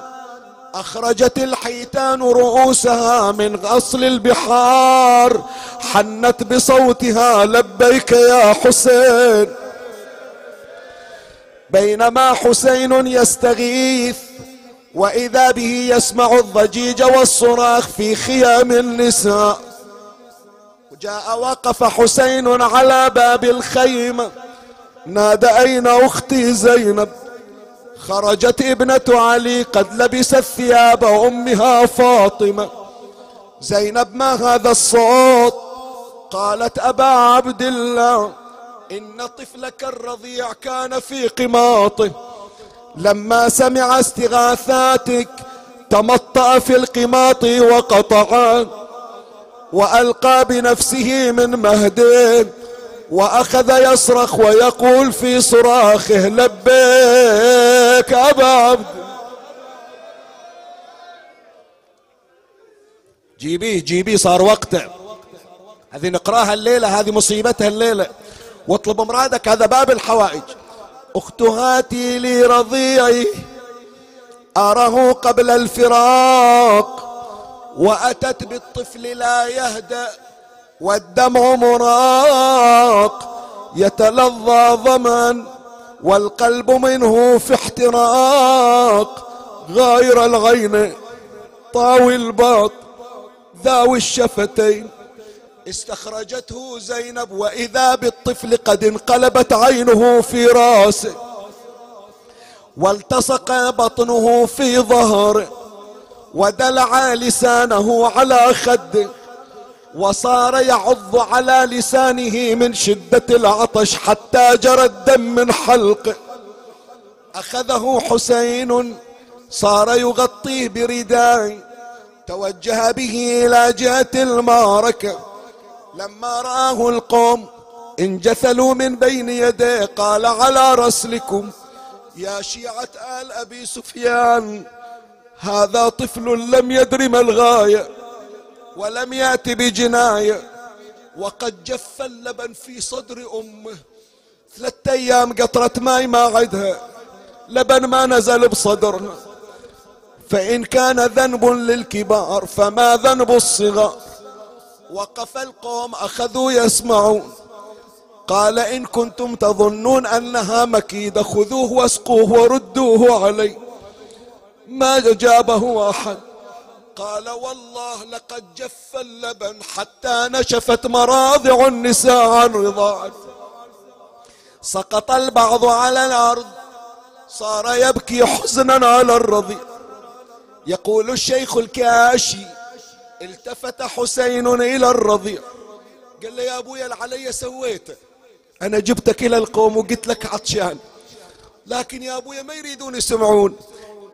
أخرجت الحيتان رؤوسها من أصل البحار حنت بصوتها لبيك يا حسين بينما حسين يستغيث وإذا به يسمع الضجيج والصراخ في خيام النساء وجاء وقف حسين على باب الخيمه نادى أين أختي زينب؟ خرجت ابنة علي قد لبست ثياب أمها فاطمة. زينب ما هذا الصوت؟ قالت أبا عبد الله إن طفلك الرضيع كان في قماطه. لما سمع استغاثاتك تمطأ في القماط وقطع وألقى بنفسه من مهدين وأخذ يصرخ ويقول في صراخه لبيك أبا عبد. جيبيه جيبيه صار وقته. هذه نقراها الليلة هذه مصيبتها الليلة. واطلب مرادك هذا باب الحوائج. اخت هاتي لي رضيعي أراه قبل الفراق. وأتت بالطفل لا يهدأ والدمع مراق يتلظى ظما والقلب منه في احتراق. غاير العين طاوي الباط ذاوي الشفتين. استخرجته زينب وإذا بالطفل قد انقلبت عينه في راسه والتصق بطنه في ظهره. ودلع لسانه على خده وصار يعض على لسانه من شدة العطش حتى جرى الدم من حلقه أخذه حسين صار يغطيه برداء. توجه به إلى جهة المعركة. لما رآه القوم انجثلوا من بين يديه قال على رسلكم يا شيعة آل أبي سفيان هذا طفل لم يدر ما الغاية ولم يأت بجناية. وقد جف اللبن في صدر أمه. ثلاثة أيام قطرة ماي ما عدها. لبن ما نزل بصدرها. فإن كان ذنب للكبار فما ذنب الصغار. وقف القوم أخذوا يسمعون. قال إن كنتم تظنون أنها مكيدة خذوه واسقوه وردوه علي. ما جابه أحد. قال والله لقد جف اللبن حتى نشفت مراضع النساء عن رضاعته سقط البعض على الأرض. صار يبكي حزنا على الرضيع. يقول الشيخ الكاشي التفت حسين إلى الرضيع. قال له يا ابويا العلي سويته أنا جبتك إلى القوم وقلت لك عطشان. لكن يا ابويا ما يريدون يسمعون.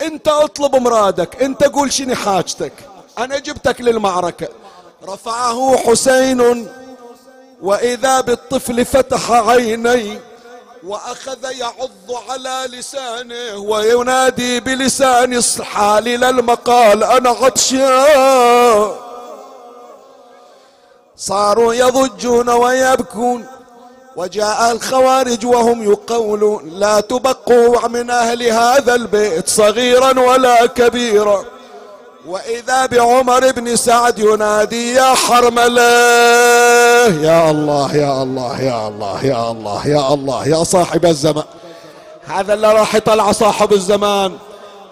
انت اطلب مرادك انت قول شنو حاجتك. أنا جبتك للمعركة. رفعه حسين وإذا بالطفل فتح عيني وأخذ يعض على لسانه وينادي بلسان الحال للمقال أنا عطشان صاروا يضجون ويبكون. وجاء الخوارج وهم يقولون لا تبقوا من أهل هذا البيت صغيرا ولا كبيرا. وإذا بعمر بن سعد ينادي يا حرملة! يا الله يا الله يا الله يا الله يا الله يا صاحب الزمان. هذا اللي راح يطلع صاحب الزمان.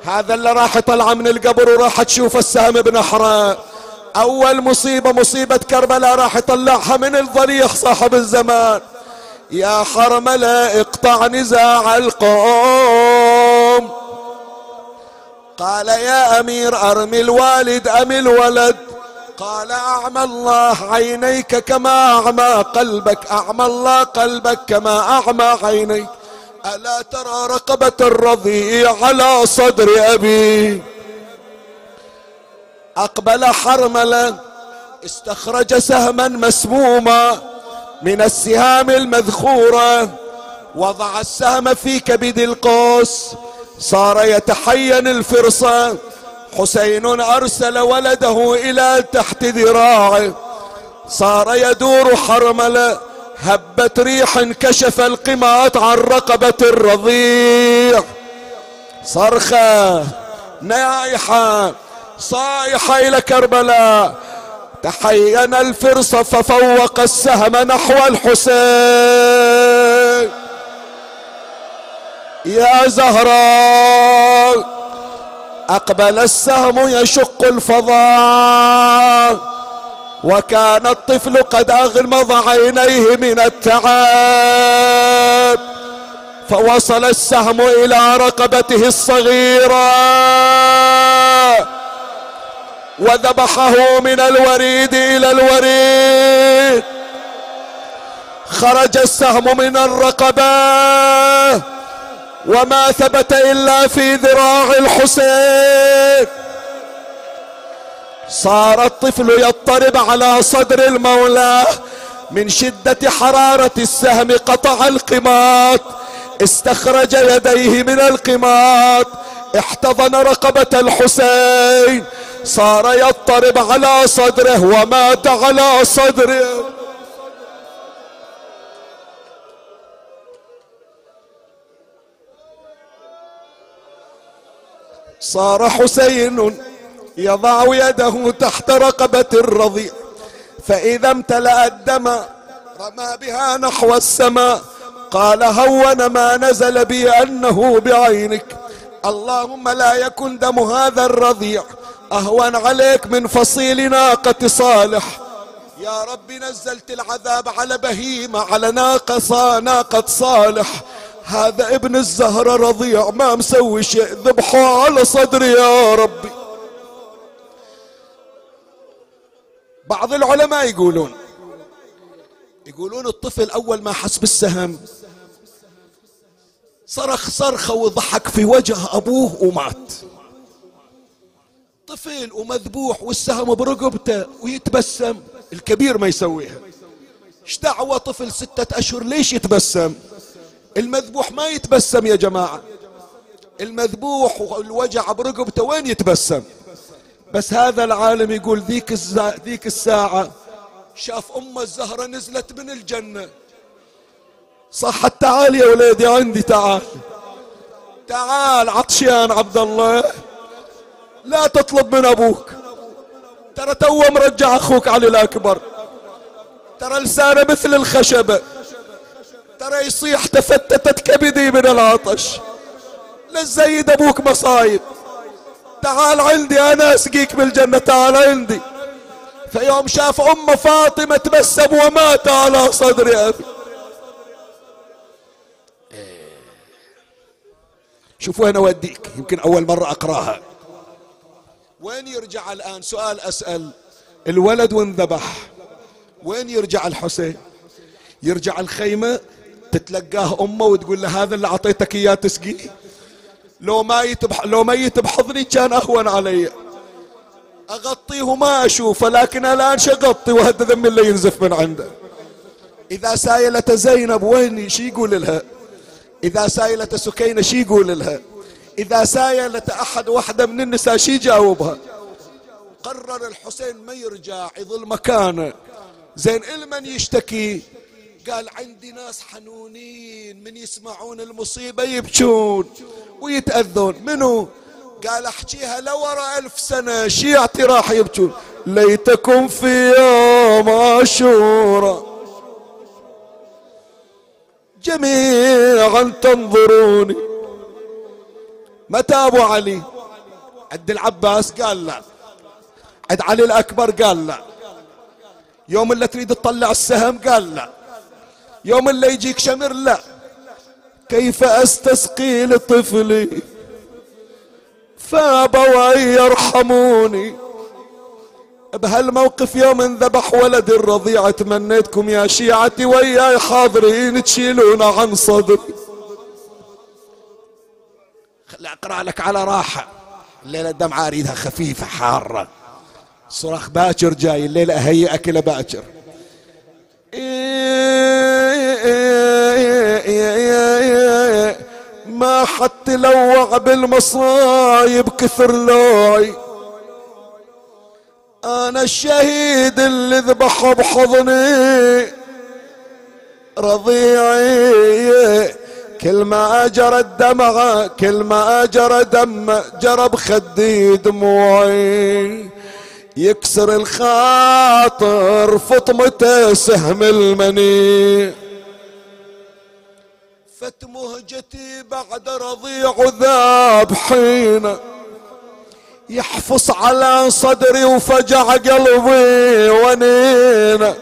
هذا اللي راح يطلع من القبر وراح تشوف السهم بنحره أول مصيبة مصيبة كربلاء راح يطلعها من الضريح صاحب الزمان. يا حرملة اقطع نزاع القوم. قال يا أمير أرمي الوالد أم الولد. قال أعمى الله عينيك كما أعمى قلبك. أعمى الله قلبك كما أعمى عينيك. ألا ترى رقبة الرضيع على صدر أبي. أقبل حرملا. استخرج سهما مسموما. من السهام المذخورة. وضع السهم في كبد القوس. صار يتحين الفرصة حسين أرسل ولده إلى تحت ذراعه صار يدور حرملة هبت ريح كشف القمات عن رقبة الرضيع. صرخة نايحة صايحة إلى كربلاء. تحين الفرصة ففوق السهم نحو الحسين. يا زهراء أقبل السهم يشق الفضاء. وكان الطفل قد أغمض عينيه من التعب. فوصل السهم إلى رقبته الصغيرة. وذبحه من الوريد إلى الوريد. خرج السهم من الرقبة وما ثبت إلا في ذراع الحسين. صار الطفل يضطرب على صدر المولى من شدة حرارة السهم قطع القماط. استخرج يديه من القماط. احتضن رقبة الحسين. صار يضطرب على صدره ومات على صدره. صار حسين يضع يده تحت رقبة الرضيع فإذا امتلأ الدم رمى بها نحو السماء قال هون ما نزل بي أنه بعينك. اللهم لا يكن دم هذا الرضيع. أهون عليك من فصيل ناقة صالح. يا رب نزلت العذاب على بهيمة على ناقة ناقة صالح. هذا ابن الزهرة رضيع ما مسوي شيء ذبحه على صدري يا ربي بعض العلماء يقولون يقولون الطفل أول ما حس بالسهم صرخ صرخة وضحك في وجه أبوه ومات. طفل ومذبوح والسهم برقبته ويتبسم الكبير ما يسويها. إيش دعوة طفل ستة أشهر؟ ليش يتبسم؟ المذبوح ما يتبسم يا جماعة. المذبوح والوجع برقبته وين يتبسم؟ بس هذا العالم يقول ذيك ذيك الساعة شاف أم الزهرة نزلت من الجنة. صح تعال يا وليدي عندي تعال. تعال عطشان عبد الله. لا تطلب من أبوك. ترى تو مرجع أخوك علي الأكبر. ترى لسانه مثل الخشبة ترى يصيح تفتتت كبدي من العطش. للزيد أبوك مصايب. تعال عندي أنا أسقيك بالجنة تعال عندي. فيوم شاف أم فاطمة تبسم ومات على صدر أبي. شوفوا أنا أوديك؟ يمكن أول مرة أقراها. وين يرجع الآن؟ سؤال أسأل. الولد وانذبح. وين يرجع الحسين؟ يرجع الخيمة تتلقاه أمه وتقول له هذا اللي أعطيتك إياه تسقيه لو ميت. لو ميت بحضني كان أهون علي. أغطيه وما أشوفه لكن الآن شغطي وهد ذم اللي ينزف من عنده. إذا سايلة زينب وين شي يقول لها؟ إذا سايلة سكينة شي يقول لها؟ إذا سايلة أحد واحدة من النساء شي يجاوبها؟ قرر الحسين ما يرجع يظل مكانه. زين إلمن يشتكي. قال عندي ناس حنونين من يسمعون المصيبة يبكون ويتأذون. منو؟ قال أحكيها لورا ألف سنة شيعتي راح يبكون. ليتكم في يوم عاشورا جميعا تنظروني. متى ابو علي. عند العباس قال لا. عند علي الأكبر قال لا. يوم اللي تريد تطلع السهم قال لا. يوم اللي يجيك شمر لا. كيف أستسقي لطفلي؟ ان يرحموني. بهالموقف يوم انذبح ولد الرضيع تمنيتكم يا شيعتي وياي حاضرين تشيلونا عن صدري. خلي اقرأ لك على راحة. الليلة الدمعة أريدها خفيفة حارة. صراخ باكر جاي الليلة اهيئك إلى باكر. ما حد تلوع بالمصايب كثر لوعي أنا الشهيد اللي ذبح بحضني. رضيعي. كل ما اجرى الدمع كل ما اجرى دم جرى بخدي دموعي. يكسر الخاطر فطمته سهم المني. فت مهجتي بعد رضيع ذابحين يحفص على صدري وفجع قلبي ونين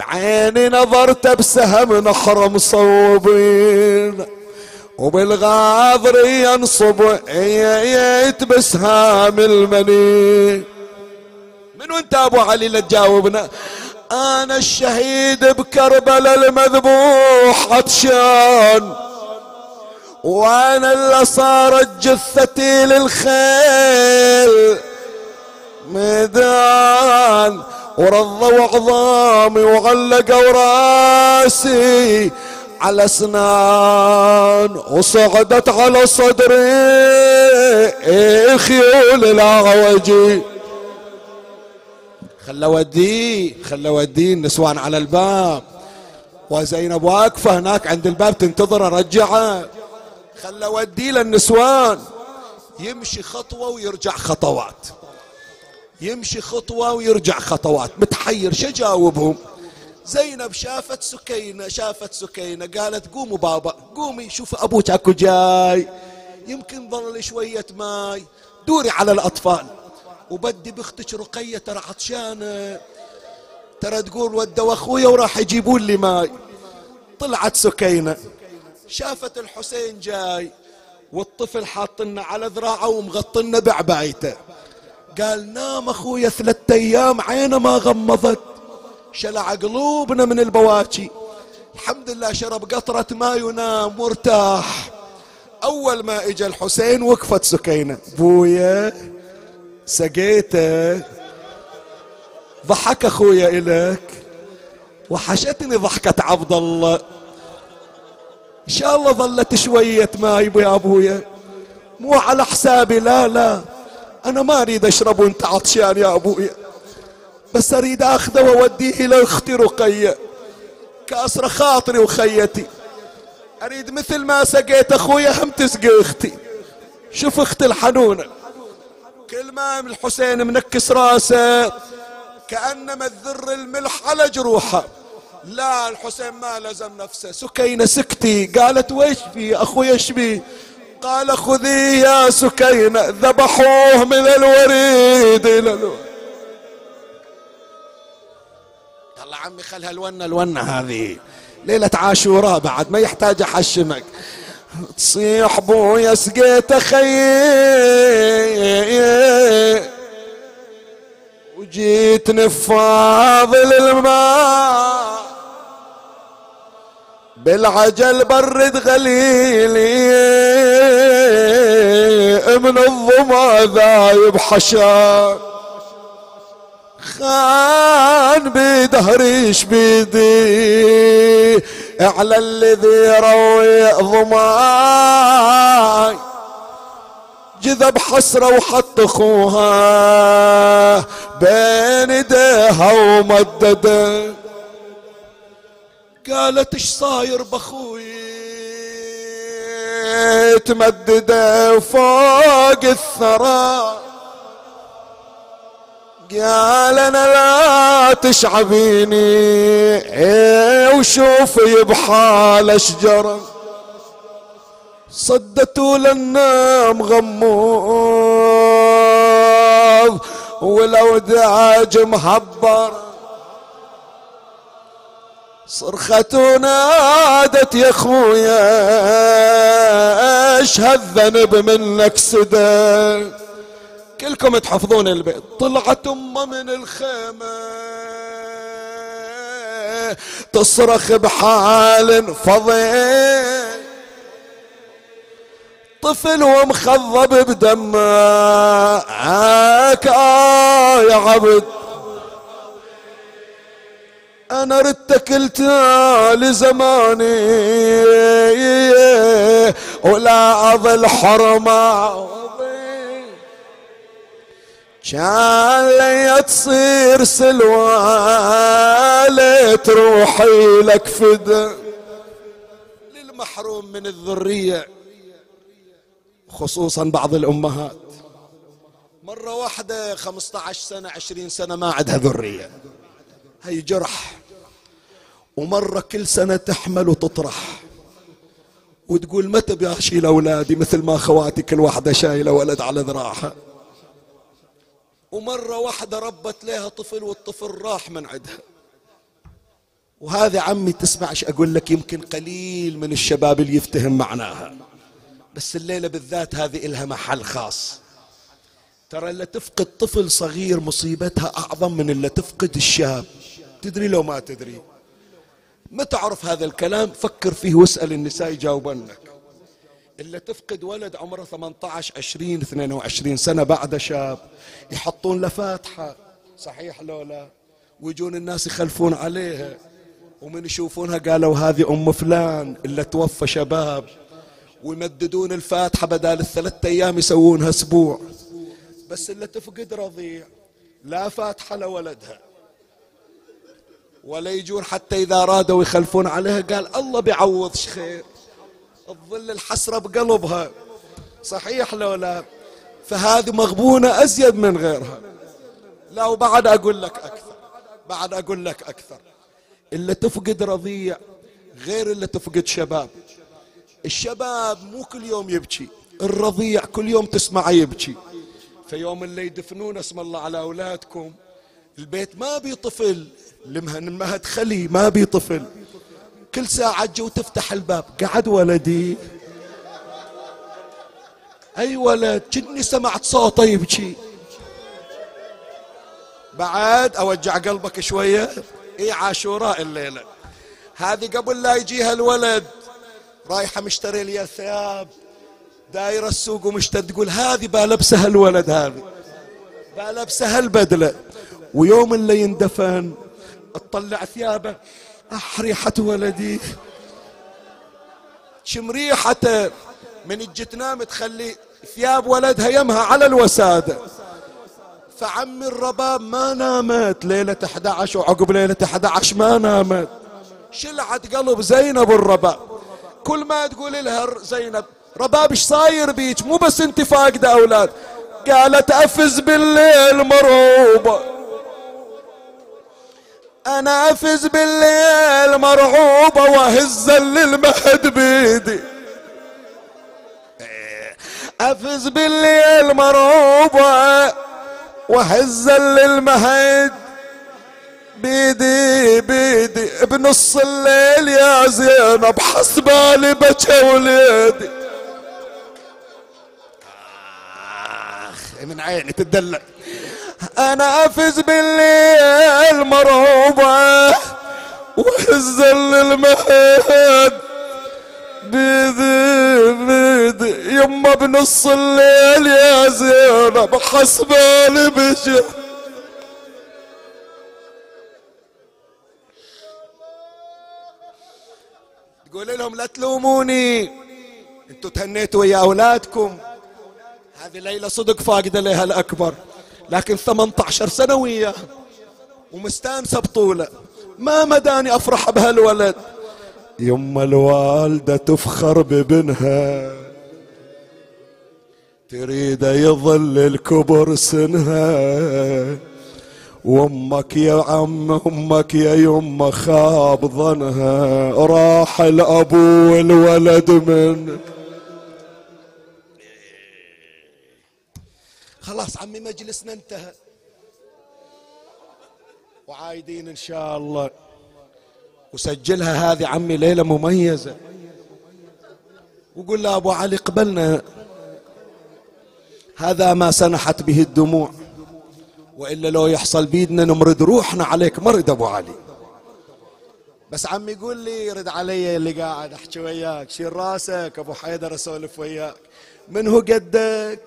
بعيني نظرت بسهم نحر مصوبين وبالغاضر ينصب. بسهام المني. من وانت أبو علي لا تجاوبنا؟ أنا الشهيد بكربلاء المذبوح عطشان وأنا اللي صارت جثتي للخيل ميدان. ورضوا عظامي وعلقوا راسي على أسنان وصعدت على صدري. خيول الاعوجي خلى وديه خلى وديه النسوان على الباب. وزينب واقفة هناك عند الباب تنتظر رجعة. خلى وديه للنسوان. يمشي خطوة ويرجع خطوات. يمشي خطوة ويرجع خطوات متحير شو جاوبهم زينب شافت سكينة شافت سكينة قالت قوموا بابا قومي شوف أبوك أكو جاي يمكن ظل شوية ماي دوري على الأطفال. وبدي بختك رقية ترى عطشانة. ترى تقول ودوا أخويا وراح يجيبون لي ماي. طلعت سكينة. شافت الحسين جاي والطفل حاطنا على ذراعه ومغطنا بعبايته. قال نام اخويا ثلاثة أيام عينه ما غمضت. شلع قلوبنا من البواكي. الحمد لله شرب قطرة ماء ونام مرتاح. أول ما اجى الحسين وقفت سكينة. بويا سقيته. ضحك أخويا الك وحشتني ضحكة عبد الله. إن شاء الله ظلت شوية ماي يا أبويا. مو على حسابي لا لا. أنا ما أريد أشرب وأنت عطشان يا ابويا بس أريد أخذه وأوديه إلى أختي رقية. كأسر خاطري وخيتي. أريد مثل ما سقيت اخويا هم تسقي أختي. شوف أختي الحنونة. كل ما الحسين منكس راسه كأنما تذر الملح على جروحه. لا الحسين ما لزم نفسه. سكينة سكتي. قالت ويش بي أخوي إيش بي قال خذي يا سكينة ذبحوه من الوريد إلى الوريد يلا عمي خلها الونة الونة هذه. ليلة عاشوراء بعد ما يحتاج أحشمك. تصيح بويا سقيت خيي وجيت نفاض الماء. بالعجل برد غليلي من الظما ذايب حشان خان بدهريش بيدي على الذي روي ظماي. جذب حسرة وحط اخوها بين ايديها ومدده. قالت إيش صاير بخوي تمدده فوق الثرى. قال أنا لا تشعبيني إيه وشوفي بحال اشجره صدتوا لنا مغمض والاوداج مهبر صرخت ونادت يا خويا إيش هالذنب منك سدى؟ كلكم تحفظون البيت طلعت أمة من الخيمة. تصرخ بحال فظيع. طفل ومخضب بدمك آه يا عبد. أنا ردتك لزماني. ولا أظل حرمة. كان لي تصير سلوى تروحي لك فدا للمحروم من الذرية خصوصا بعض الأمهات. مرة واحدة 15 سنة 20 سنة ما عندها ذرية. هي جرح. ومرة كل سنة تحمل وتطرح. وتقول متى بأشيل أولادي مثل ما خواتي كل واحدة شايلة ولد على ذراعها. ومرة واحدة ربت لها طفل والطفل راح من عندها وهذا عمي تسمع إيش أقول لك؟ يمكن قليل من الشباب اللي يفتهم معناها. بس الليلة بالذات هذه إلها محل خاص. ترى اللي تفقد طفل صغير مصيبتها أعظم من اللي تفقد الشاب. تدري لو ما تدري. ما تعرف هذا الكلام؟ فكر فيه واسأل النساء يجاوبنك. اللي تفقد ولد عمره 18 20 22 سنة بعد شاب يحطون له فاتحة. صحيح لو لا؟ ويجون الناس يخلفون عليها. ومن يشوفونها قالوا هذه أم فلان اللي توفى شباب. ويمددون الفاتحة بدال الثلاثة أيام يسوونها أسبوع. بس اللي تفقد رضيع. لا فاتحة لولدها ولا يجون حتى إذا أرادوا يخلفون عليها قال الله بيعوض خير تظل الحسرة بقلبها. صحيح لو لا؟ فهذه مغبونة أزيد من غيرها. لا وبعد أقول لك أكثر. بعد أقول لك أكثر. اللي تفقد رضيع غير اللي تفقد شباب. الشباب مو كل يوم يبكي الرضيع كل يوم تسمعه يبكي. فيوم اللي يدفنون اسم الله على أولادكم البيت ما بي طفل لمهن المهد خلي ما بي طفل. كل ساعة جو تفتح الباب. قعد ولدي. أي ولد؟ كني سمعت صوته يبكي بعد أوجع قلبك شوية. إي عاشوراء الليلة. هذه قبل لا يجيها الولد. رايحة مشتري لي ثياب دايرة السوق ومشتري. تقول هذه بلبسها الولد هذه. بلبسها البدلة. ويوم اللي يندفن تطلع ثيابه. أح ريحة ولدي. شم ريحته من تجي تنام تخلي ثياب ولدها يمها على الوسادة. فعمي الرباب ما نامت. ليلة 11 وعقب ليلة 11 ما نامت. شلعت قلب زينب الرباب. كل ما تقول لها زينب رباب إيش صاير بيك؟ مو بس أنت فاقدة أولاد. قالت أفز بالليل مرعوبة. أنا أفز بالليل مرعوبة واهز للمهد بيدي. أفز بالليل مرعوبة وهز للمهد بيدي بيدي. بنص الليل يا زينب حسبالي بكى وليدي. آخ من عيني تدلع. أنا أفز بالليل مرعوبة وحزل المهد بيدي بيدي يما بنص الليل يا زينب حسبالي بشي. تقول لهم لا تلوموني. أنتوا تهنيتوا ويا أولادكم. هذه ليلة صدق فاقدة لها الأكبر. لكن 18 سنة وياه ومستانسة بطولة. ما مداني أفرح بهالولد. يما الوالدة تفخر بابنها. تريد يظل الكبر سنها. وأمك يا عم أمك يا يما خاب ظنها. راح الابو والولد من خلاص عمي مجلسنا انتهى. وعايدين إن شاء الله. وسجلها هذه عمي ليلة مميزة. وقول له أبو علي قبلنا هذا ما سنحت به الدموع. وإلا لو يحصل بيدنا نمرد روحنا عليك. مرد أبو علي. بس عمي يقول لي رد علي اللي قاعد أحكي وياك. شيل راسك أبو حيدر أسولف وياك. من هو قدك؟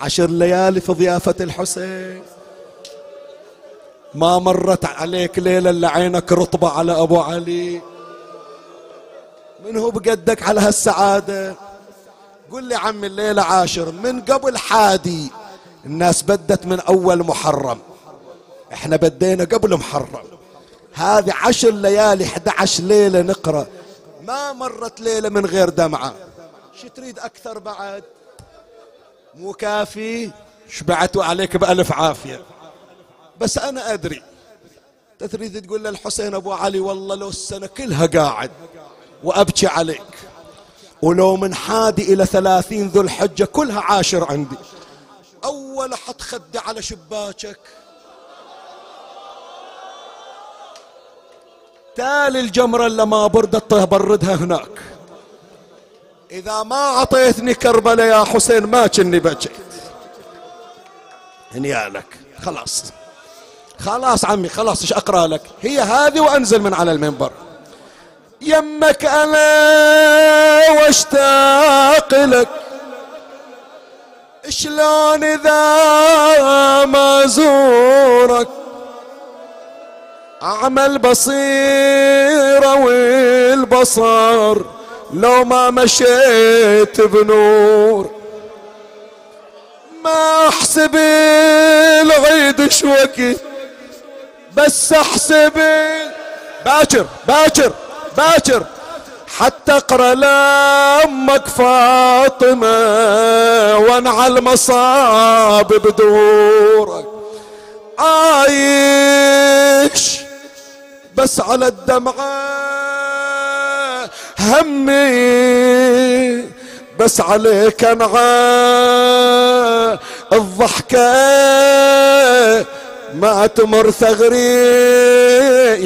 عشر ليالي في ضيافة الحسين. ما مرت عليك ليلة إلا عينك رطبة على أبو علي. من هو بقدك على هالسعادة؟ قل لي عمي الليلة عاشر من قبل حادي الناس بدت من أول محرم. إحنا بدينا قبل محرم. هذه عشر ليالي 11 ليلة نقرأ. ما مرت ليلة من غير دمعة. شو تريد أكثر بعد؟ مو كافي. شبعتوا عليك بألف عافية. بس أنا أدري. تريد تقول للحسين أبو علي والله لو السنة كلها قاعد وأبكي عليك. ولو من حادي إلى ثلاثين ذو الحجة كلها عاشر عندي. أول أحط خدي على شباكك. تالي الجمرة اللي ما بردت بردها هناك. إذا ما أعطيتني كربلاء يا حسين ما كني بجيت هنيالك خلاص. خلاص عمي خلاص إيش أقرأ لك؟ هي هذه وأنزل من على المنبر. يمك أنا واشتاق لك. شلون إذا ما زورك أعمل بصيرة والبصر. لو ما مشيت بنور ما أحسب العيد شوكي بس أحسب باكر باكر باكر. حتى أقرأ لأمك فاطمة وانعى المصاب بدورك. عايش بس على الدمعة. همي بس عليك انعى. الضحكة ما تمر ثغري.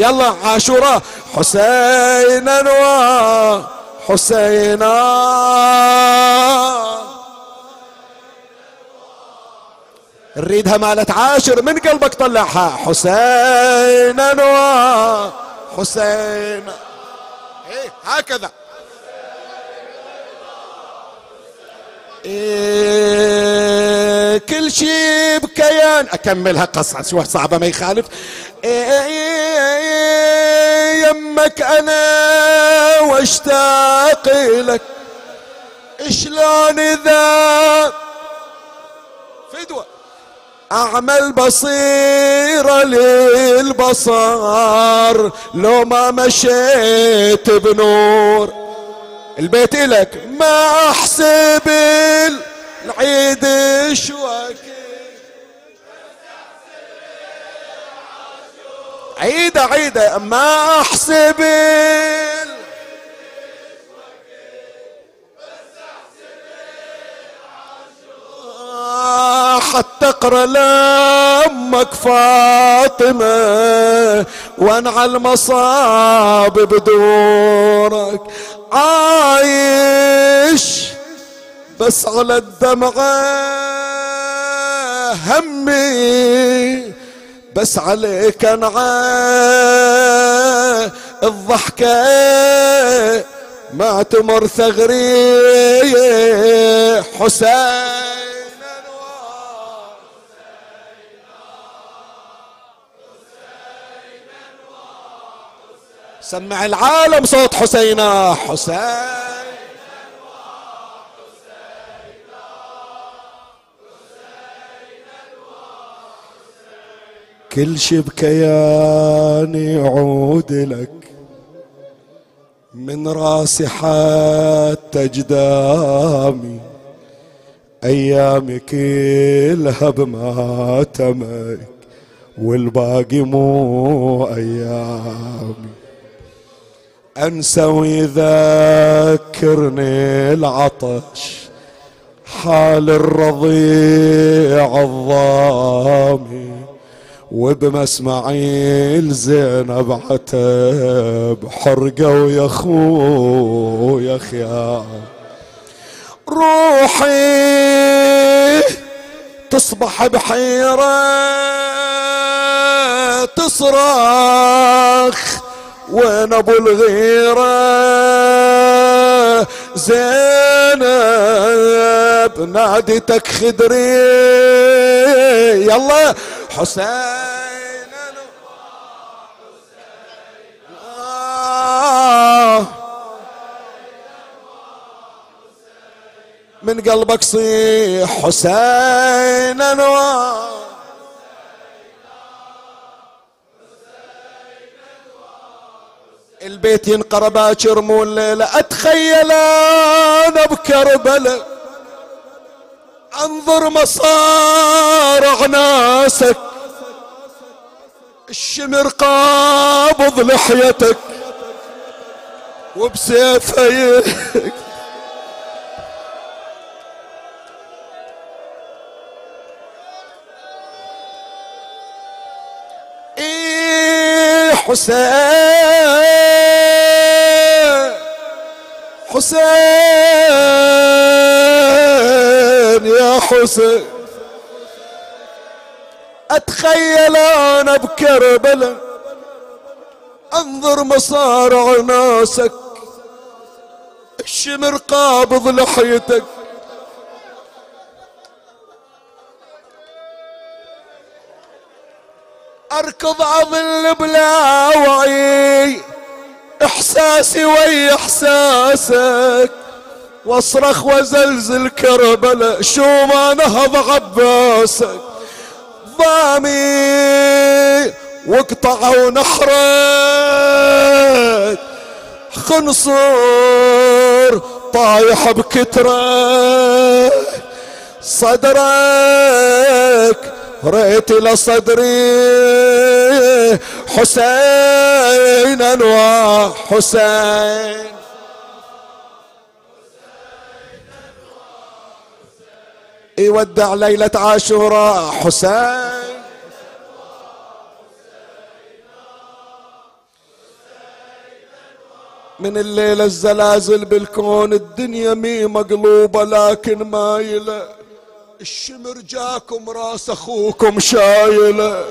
يلا عاشوراء حسينا وحسينا نريدها مالت عاشر من قلبك طلعها؟ حسينا وحسينا إيه هكذا. إيه كل شيء بكيان. اكملها قصة شو صعبة ما يخالف. إيه يمك أنا وأشتاق لك شلون إذا فدوة؟ أعمل بصيرة للبصر لو ما مشيت بنور. البيت إلك ما أحسب العيد شوك عيدة عيدة ما أحسب حتى اقرا لأمك فاطمة وانعى المصاب بدورك. عايش بس على الدمعة همي بس عليك انعى الضحكة ما تمر ثغري حسين. سمع العالم صوت حسينا حسين. كل شي بكياني يعود لك من راسي حتى جدامي. أيامي كلها بماتمك والباقي مو أيامي. انسى ويذكرني العطش حال الرضيع الضامي وبمسمعيل زينب عتب حرقة ويا يا خيام روحي تصبح بحيرة تصرخ وين أبو الغيرة؟ زينب نادتك خدري. يلا حسين من قلبك صيح حسين انوار البيت ينقرا باكر مو الليلة. أتخيل أنا بكربلة أنظر مصارع ناسك. الشمر قابض لحيتك. وبسيفه حسين. حسين يا حسين. أتخيل أنا بكربلاء. أنظر مصارع ناسك. الشمر قابض لحيتك. أركض عظل بلا وعي. إحساسي ويا إحساسك. وأصرخ وزلزل كربلاء. شو ما نهض عباسك ضامي. واقطعوا نحرك خنصر طايح بكترك. صدرك. ريت لصدري حسين أنواع حسين. يودع ليلة عاشوراء حسين. من الليلة الزلازل بالكون الدنيا مي مقلوبة لكن مايلة الشمر جاكم راس أخوكم شايله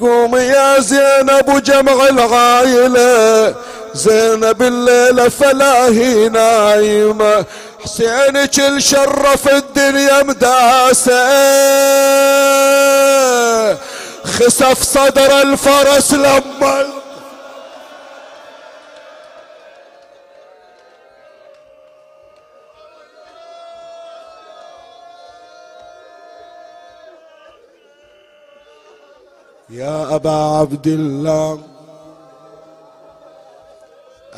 قوم يا زينب وجمع العايله زينب الليلة فلا هي نايمة. حسين كل شرف الدنيا مداسة. خسف صدر الفرس لما يا أبا عبد الله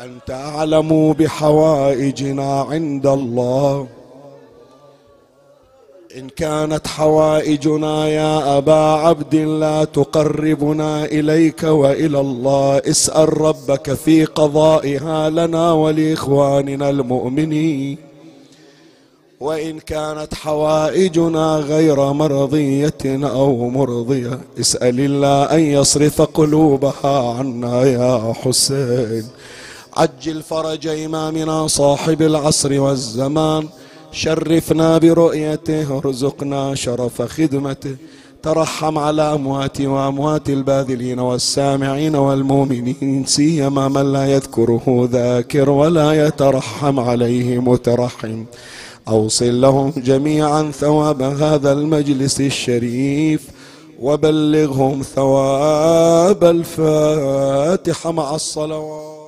أنت أعلم بحوائجنا عند الله. إن كانت حوائجنا يا أبا عبد الله تقربنا إليك وإلى الله اسأل ربك في قضائها لنا ولإخواننا المؤمنين. وإن كانت حوائجنا غير مرضية أو مرضية اسأل الله أن يصرف قلوبها عنا يا حسين. عجل فرج إمامنا صاحب العصر والزمان شرفنا برؤيته ارزقنا شرف خدمته. ترحم على أموات وأموات الباذلين والسامعين والمؤمنين سيما من لا يذكره ذاكر ولا يترحم عليه مترحم. أوصل لهم جميعا ثواب هذا المجلس الشريف وبلغهم ثواب الفاتحة مع الصلوات.